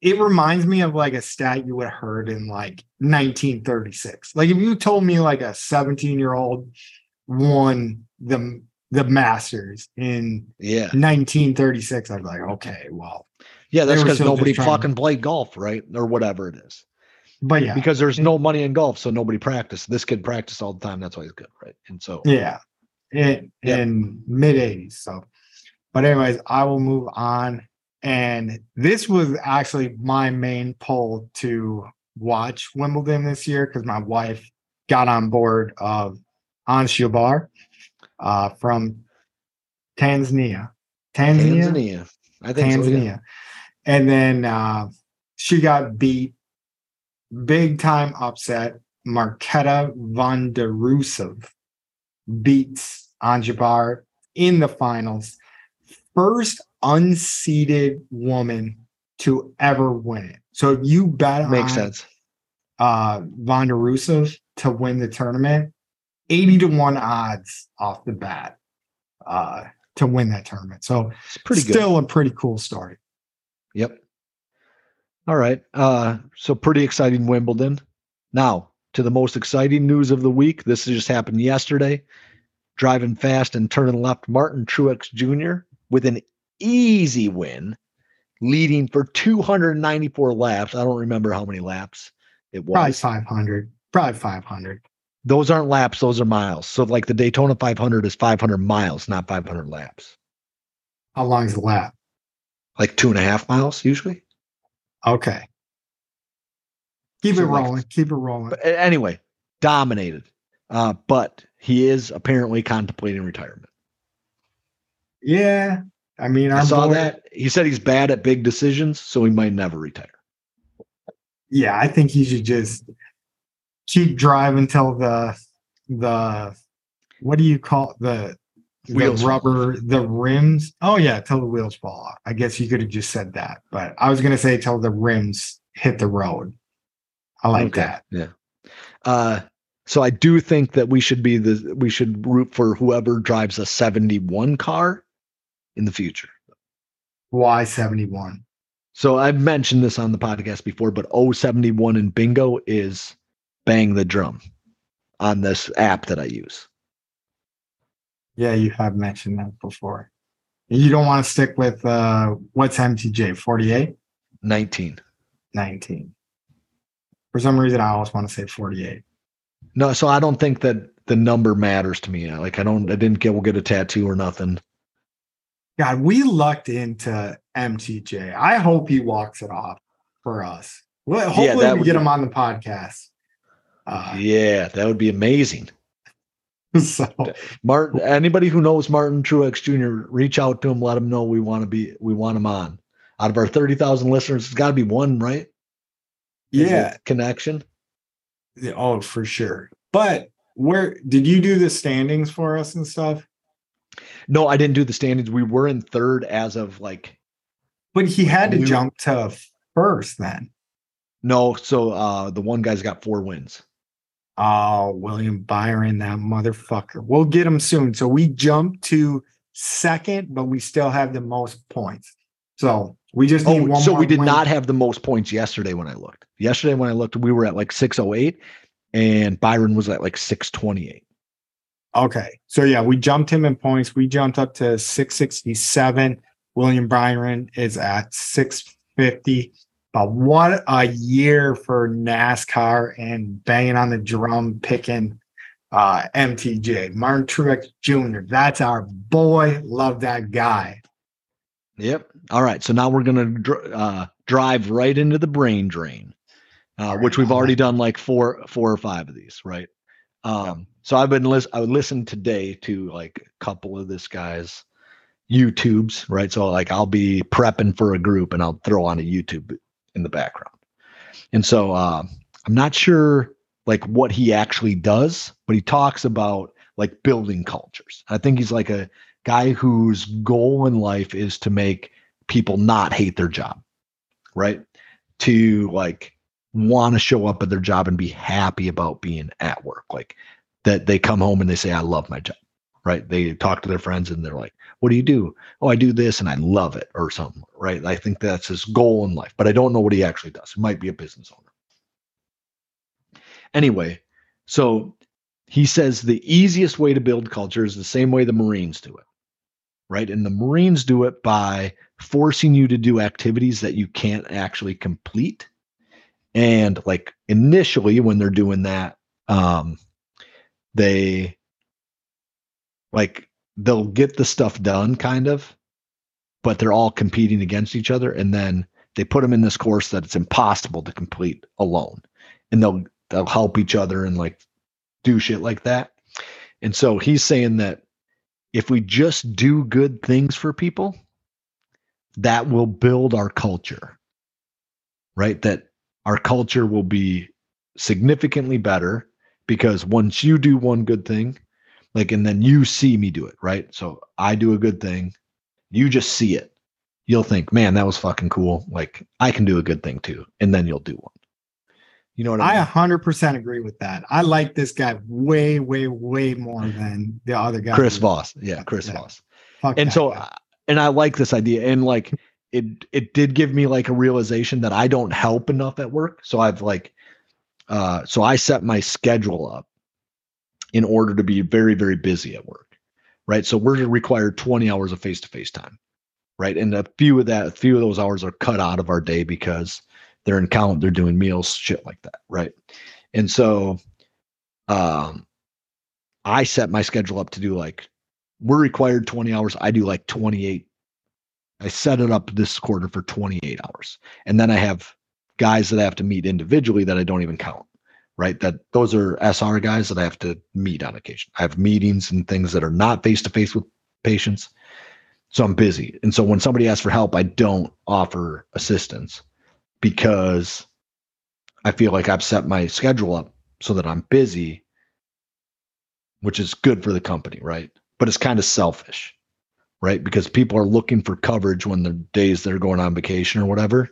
It reminds me of like a stat you would have heard in like 1936. Like if you told me like a 17 year old won the the Masters in Yeah. 1936, I'd be like, okay, well, Yeah, that's because nobody fucking played golf, right? Or whatever it is. but yeah, Because there's no money in golf, so nobody practiced. This kid practiced all the time. That's why he's good, right? And so Yeah. In Yep. in mid 80s. So but anyways, I will move on. And this was actually my main pull to watch Wimbledon this year because my wife got on board of Ons Jabeur uh from Tanzania. Tanzania. Tanzania. I think so. Tanzania. yeah. And then uh, she got beat big time upset. Marketa von der Rusev beats Jabeur in the finals. First unseeded woman to ever win it. So if you bet Makes on, sense. uh, Vondroušová to win the tournament, 80 to 1 odds off the bat uh, to win that tournament. So It's pretty good. still a pretty cool story. Yep. All right. Uh, so pretty exciting Wimbledon. Now to the most exciting news of the week. This just happened yesterday. Driving fast and turning left, Martin Truex Jr. with an easy win, leading for 294 laps. I don't remember how many laps it was. Probably 500. Probably 500. Those aren't laps, those are miles. So like the Daytona 500 is 500 miles, not 500 laps. How long is the lap? Like two and a half miles usually. Okay. Keep So, it like- rolling. Keep it rolling. But anyway, dominated. Uh, but he is apparently contemplating retirement. yeah. I mean, our I saw boy- that. He said he's bad at big decisions, so he might never retire. Yeah, I think he should just keep driving till the the what do you call it? the Wheels the rubber the rims? Oh yeah, till the wheels fall off. I guess you could have just said that, but I was gonna say till the rims hit the road. I like Okay. that. Yeah. Uh, so I do think that we should be the we should root for whoever drives a 71 car in the future. why seventy one. So I've mentioned this on the podcast before, but 071 in bingo is bang the drum on this app that I use. Yeah, you have mentioned that before. You don't want to stick with uh what's MTJ 48? 19. 19. For some reason I always want to say 48. No, so I don't think that the number matters to me. Like I don't I didn't get we'll get a tattoo or nothing. God, we lucked into MTJ. I hope he walks it off for us. Well, hopefully that we get be- him on the podcast. Uh, Yeah, that would be amazing. *laughs* so Martin, anybody who knows Martin Truex Jr., reach out to him, let him know we want to be, we want him on. Out of our 30,000 listeners, it's got to be one, right? Yeah, Connection. Yeah, oh for sure. But where did you do the standings for us and stuff? No, I didn't do the standings. We were in third as of like, But he had to We- jump to first then. no. So uh the one guy's got four wins. Oh, William Byron, that motherfucker. We'll get him soon. So we jump to second, but we still have the most points. So we just need Oh, one so we did win. not have the most points yesterday when I looked. Yesterday when I looked, we were at like 608 and Byron was at like 628. Okay. So yeah, we jumped him in points. We jumped up to 667. William Byron is at 650. But what a year for NASCAR and banging on the drum, picking uh, MTJ, Martin Truex Jr. That's our boy. Love that guy. Yep. All right. So now we're gonna dr- uh, drive right into the brain drain, uh, right, which we've already done like four, four or five of these, right? Um, So I've been listen. I would listen today to like a couple of this guy's YouTubes, right? So like I'll be prepping for a group and I'll throw on a YouTube in the background, and so uh, I'm not sure like what he actually does, but he talks about like building cultures. I think he's like a guy whose goal in life is to make people not hate their job, right? To like want to show up at their job and be happy about being at work. Like that they come home and they say, I love my job, right? They talk to their friends and they're like, What do you do? Oh, I do this and I love it or something, right? I think that's his goal in life, but I don't know what he actually does. He might be a business owner. Anyway, so he says the easiest way to build culture is the same way the Marines do it right? And the Marines do it by forcing you to do activities that you can't actually complete. And like initially, when they're doing that, um, they like they'll get the stuff done kind of, but they're all competing against each other. And then they put them in this course that it's impossible to complete alone. And they'll they'll help each other and like do shit like that. And so he's saying that if we just do good things for people, that will build our culture, right? That our culture will be significantly better because once you do one good thing, like, and then you see me do it, right? So I do a good thing, you just see it. You'll think, man, that was fucking cool. Like, I can do a good thing too. And then you'll do one. You know what I I mean? 100% agree with that. I like this guy way, way, way more than the other guy. Chris Voss. Yeah, Chris Yeah. Voss. Fuck and so guy. and i like this idea and like it it did give me like a realization that i don't help enough at work so i've like uh so i set my schedule up in order to be very very busy at work right so we're required 20 hours of face-to-face time right and a few of that a few of those hours are cut out of our day because they're in count they're doing meals shit like that right And so um I set my schedule up to do like we're required 20 hours. I do like 28. I set it up this quarter for 28 hours. And then I have guys that I have to meet individually that I don't even count. Right. That those are SR guys that I have to meet on occasion. I have meetings and things that are not face to face with patients. So I'm busy. And so when somebody asks for help, I don't offer assistance because I feel like I've set my schedule up so that I'm busy, which is good for the company, right? But it's kind of selfish, right? Because people are looking for coverage when the days they're going on vacation or whatever.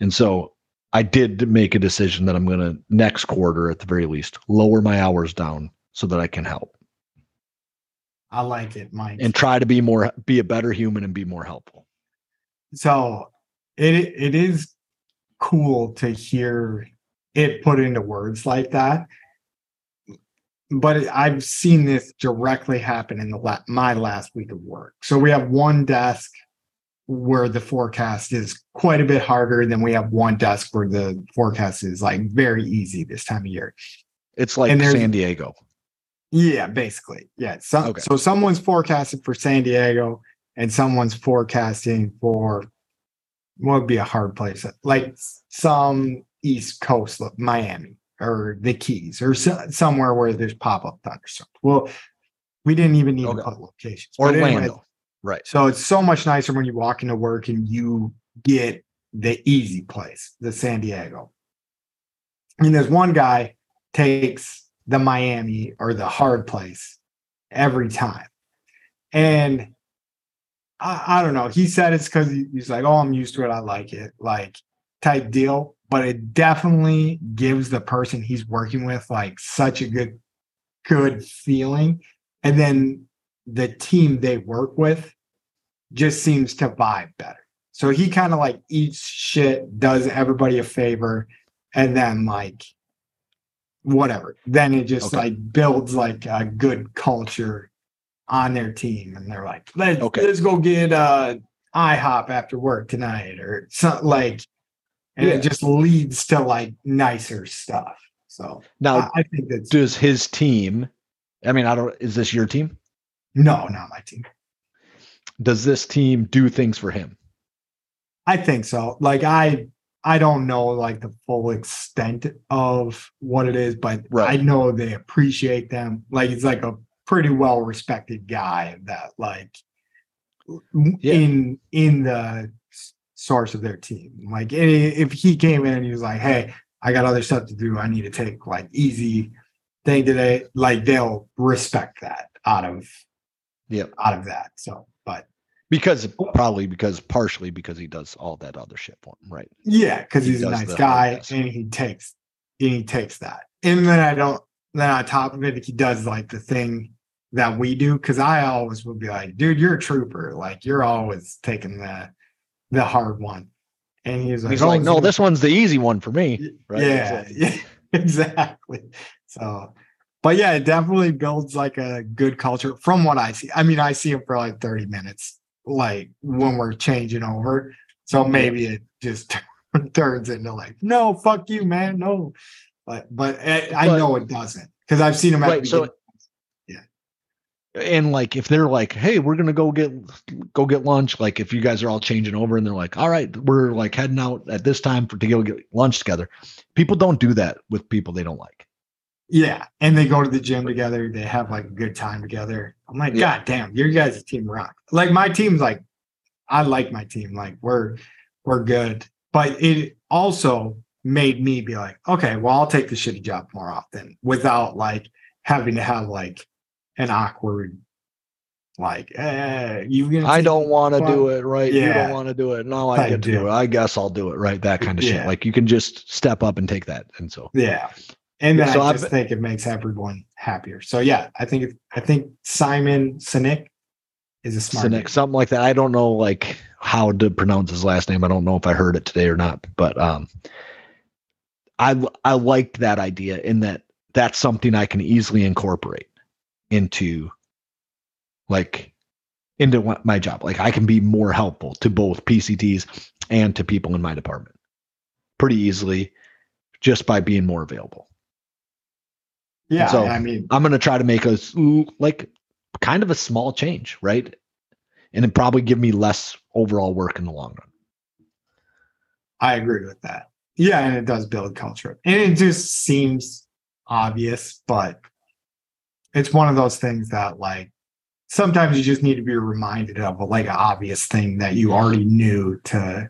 And so I did make a decision that I'm going to next quarter at the very least lower my hours down so that I can help I like it, Mike. and try to be more be a better human and be more helpful. so it it is cool to hear it put into words like that but it- i've seen this directly happen in the la- my last week of work so we have one desk where the forecast is quite a bit harder than we have one desk where the forecast is like very easy this time of year It's like San Diego. Yeah, basically. Yeah. So, Okay. so someone's forecasting for San Diego and someone's forecasting for what would be a hard place, like some East Coast, like Miami or the Keys or so, somewhere where there's pop up thunderstorms. Well, we didn't even need Okay. to put locations. Orlando. anyway, right. so it's so much nicer when you walk into work and you get the easy place, the San Diego. And there's one guy takes the Miami or the hard place every time. And I, I don't know. He said it's because he's like, oh, I'm used to it. I like it, like type deal. But it definitely gives the person he's working with like such a good, good feeling. And then the team they work with just seems to vibe better. So he kind of like eats shit, does everybody a favor, and then like whatever. Then it just Okay. like builds like a good culture on their team. And they're like, let's Okay. let's go get uh IHOP after work tonight or something like and Yeah. it just leads to like nicer stuff. So Now, I, I think that does his team? I mean, I don't. Is this your team? No, not my team. Does this team do things for him? I think so. Like I I don't know like the full extent of what it is, but Right. I know they appreciate them. Like it's like a pretty well respected guy that like Yeah. in in the source of their team. Like if he came in and he was like, "Hey, I got other stuff to do. I need to take like easy thing today," like they'll respect that out of Yep. out of that. So, but Because probably because partially because he does all that other shit for him, right? Yeah, because He he's a nice guy and he takes and he takes that. And then I don't then on top of it, he does like the thing that we do. Cause I always would be like, dude, you're a trooper. Like you're always taking the the hard one. And he was like, He's "Oh, like, no, this one's the easy one for me. right? Yeah, *laughs* yeah, exactly. So but yeah, it definitely builds like a good culture from what I see. I mean, I see him for like 30 minutes, like when we're changing over. So maybe it just *laughs* turns into like, no, fuck you, man. No. But but I, I But- know it doesn't because I've seen him at Right, the so- beginning. and like if they're like hey we're gonna go get go get lunch like if you guys are all changing over and they're like all right we're like heading out at this time for to go get lunch together people don't do that with people they don't like Yeah. And they go to the gym together. They have like a good time together. I'm like, Yeah. God damn, your guys' team rock. Like my team's like, I like my team. Like we're we're good. But it also made me be like, okay, well, I'll take the shitty job more often without like having to have like an awkward like, eh, you i don't want to do it right yeah. you don't want to do it no i Type get to do it i guess i'll do it right that kind of shit like you can just step up and take that and so Yeah. And then So I I've- just think it makes everyone happier. So yeah, I think I think Simon Sinek is a smart Sinek, something like that. I don't know like how to pronounce his last name. I don't know if i heard it today or not but um i i liked that idea in that that's something i can easily incorporate into like into my job. Like i can be more helpful to both pcts and to people in my department pretty easily just by being more available Yeah, so- I mean, I'm gonna try to make a like kind of a small change, right? And it probably give me less overall work in the long run. I agree with that. Yeah, and it does build culture. And it just seems obvious, but it's one of those things that like sometimes you just need to be reminded of like an obvious thing that you already knew to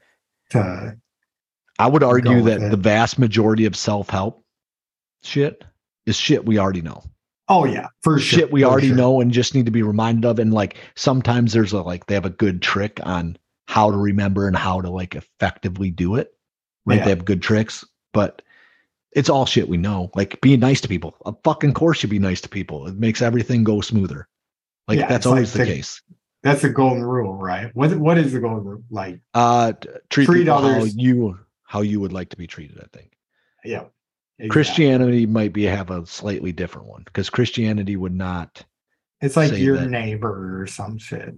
to I would argue that it. the vast majority of self help shit is shit we already know. oh yeah, for sure. shit we for already sure. know and just need to be reminded of. And like sometimes there's a like they have a good trick on how to remember and how to like effectively do it. Right. Yeah. They have good tricks, but it's all shit we know. Like being nice to people. A fucking course should be nice to people. It makes everything go smoother. Like Yeah, that's it's like always the the- case. That's the golden rule, right? What what is the golden rule? Like, Uh treat, Treat people how you how you would like to be treated, I think. yeah. Exactly. Christianity might be have a slightly different one because Christianity would not It's like your that- neighbor or some shit.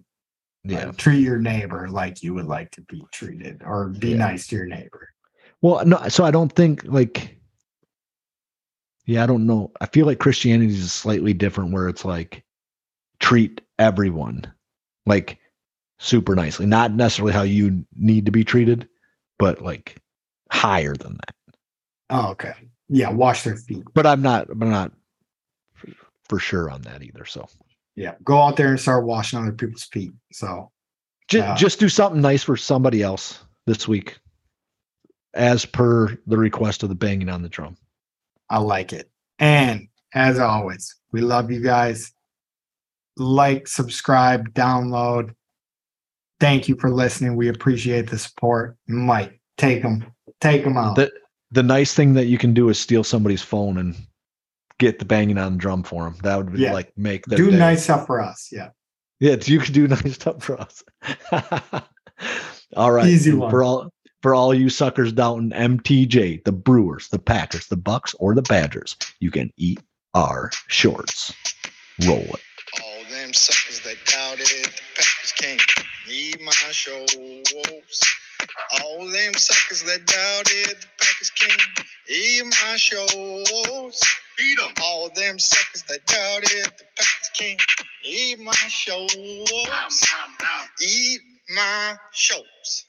yeah. Like, treat your neighbor like you would like to be treated, or be Yeah. nice to your neighbor. Well, no, so I don't think like yeah, I don't know. I feel like Christianity is slightly different where it's like treat everyone like super nicely. Not necessarily how you need to be treated, but like higher than that. Oh, okay. Yeah, wash their feet. But I'm not I'm not for sure on that either. So Yeah, go out there and start washing other people's feet. So just Yeah. Uh, just do something nice for somebody else this week as per the request of the banging on the drum. I like it. And as always, we love you guys. Like, subscribe, download. Thank you for listening. We appreciate the support. Mike, take them, take them out. The the nice thing that you can do is steal somebody's phone and get the banging on the drum for them. That would be Yeah. like make their Do day. nice stuff for us. Yeah. Yeah, you can do *laughs* nice stuff for us. *laughs* all right. Easy one. For all for all you suckers down in MTJ, the Brewers, the Packers, the Bucks, or the Badgers, you can eat our shorts. Roll it. All them suckers that doubted the Packers can't eat my shows. All them suckers that doubted the Packers can't eat my shows. Beat 'em. All them suckers that doubted the Packers can't eat my shows. Eat my shows.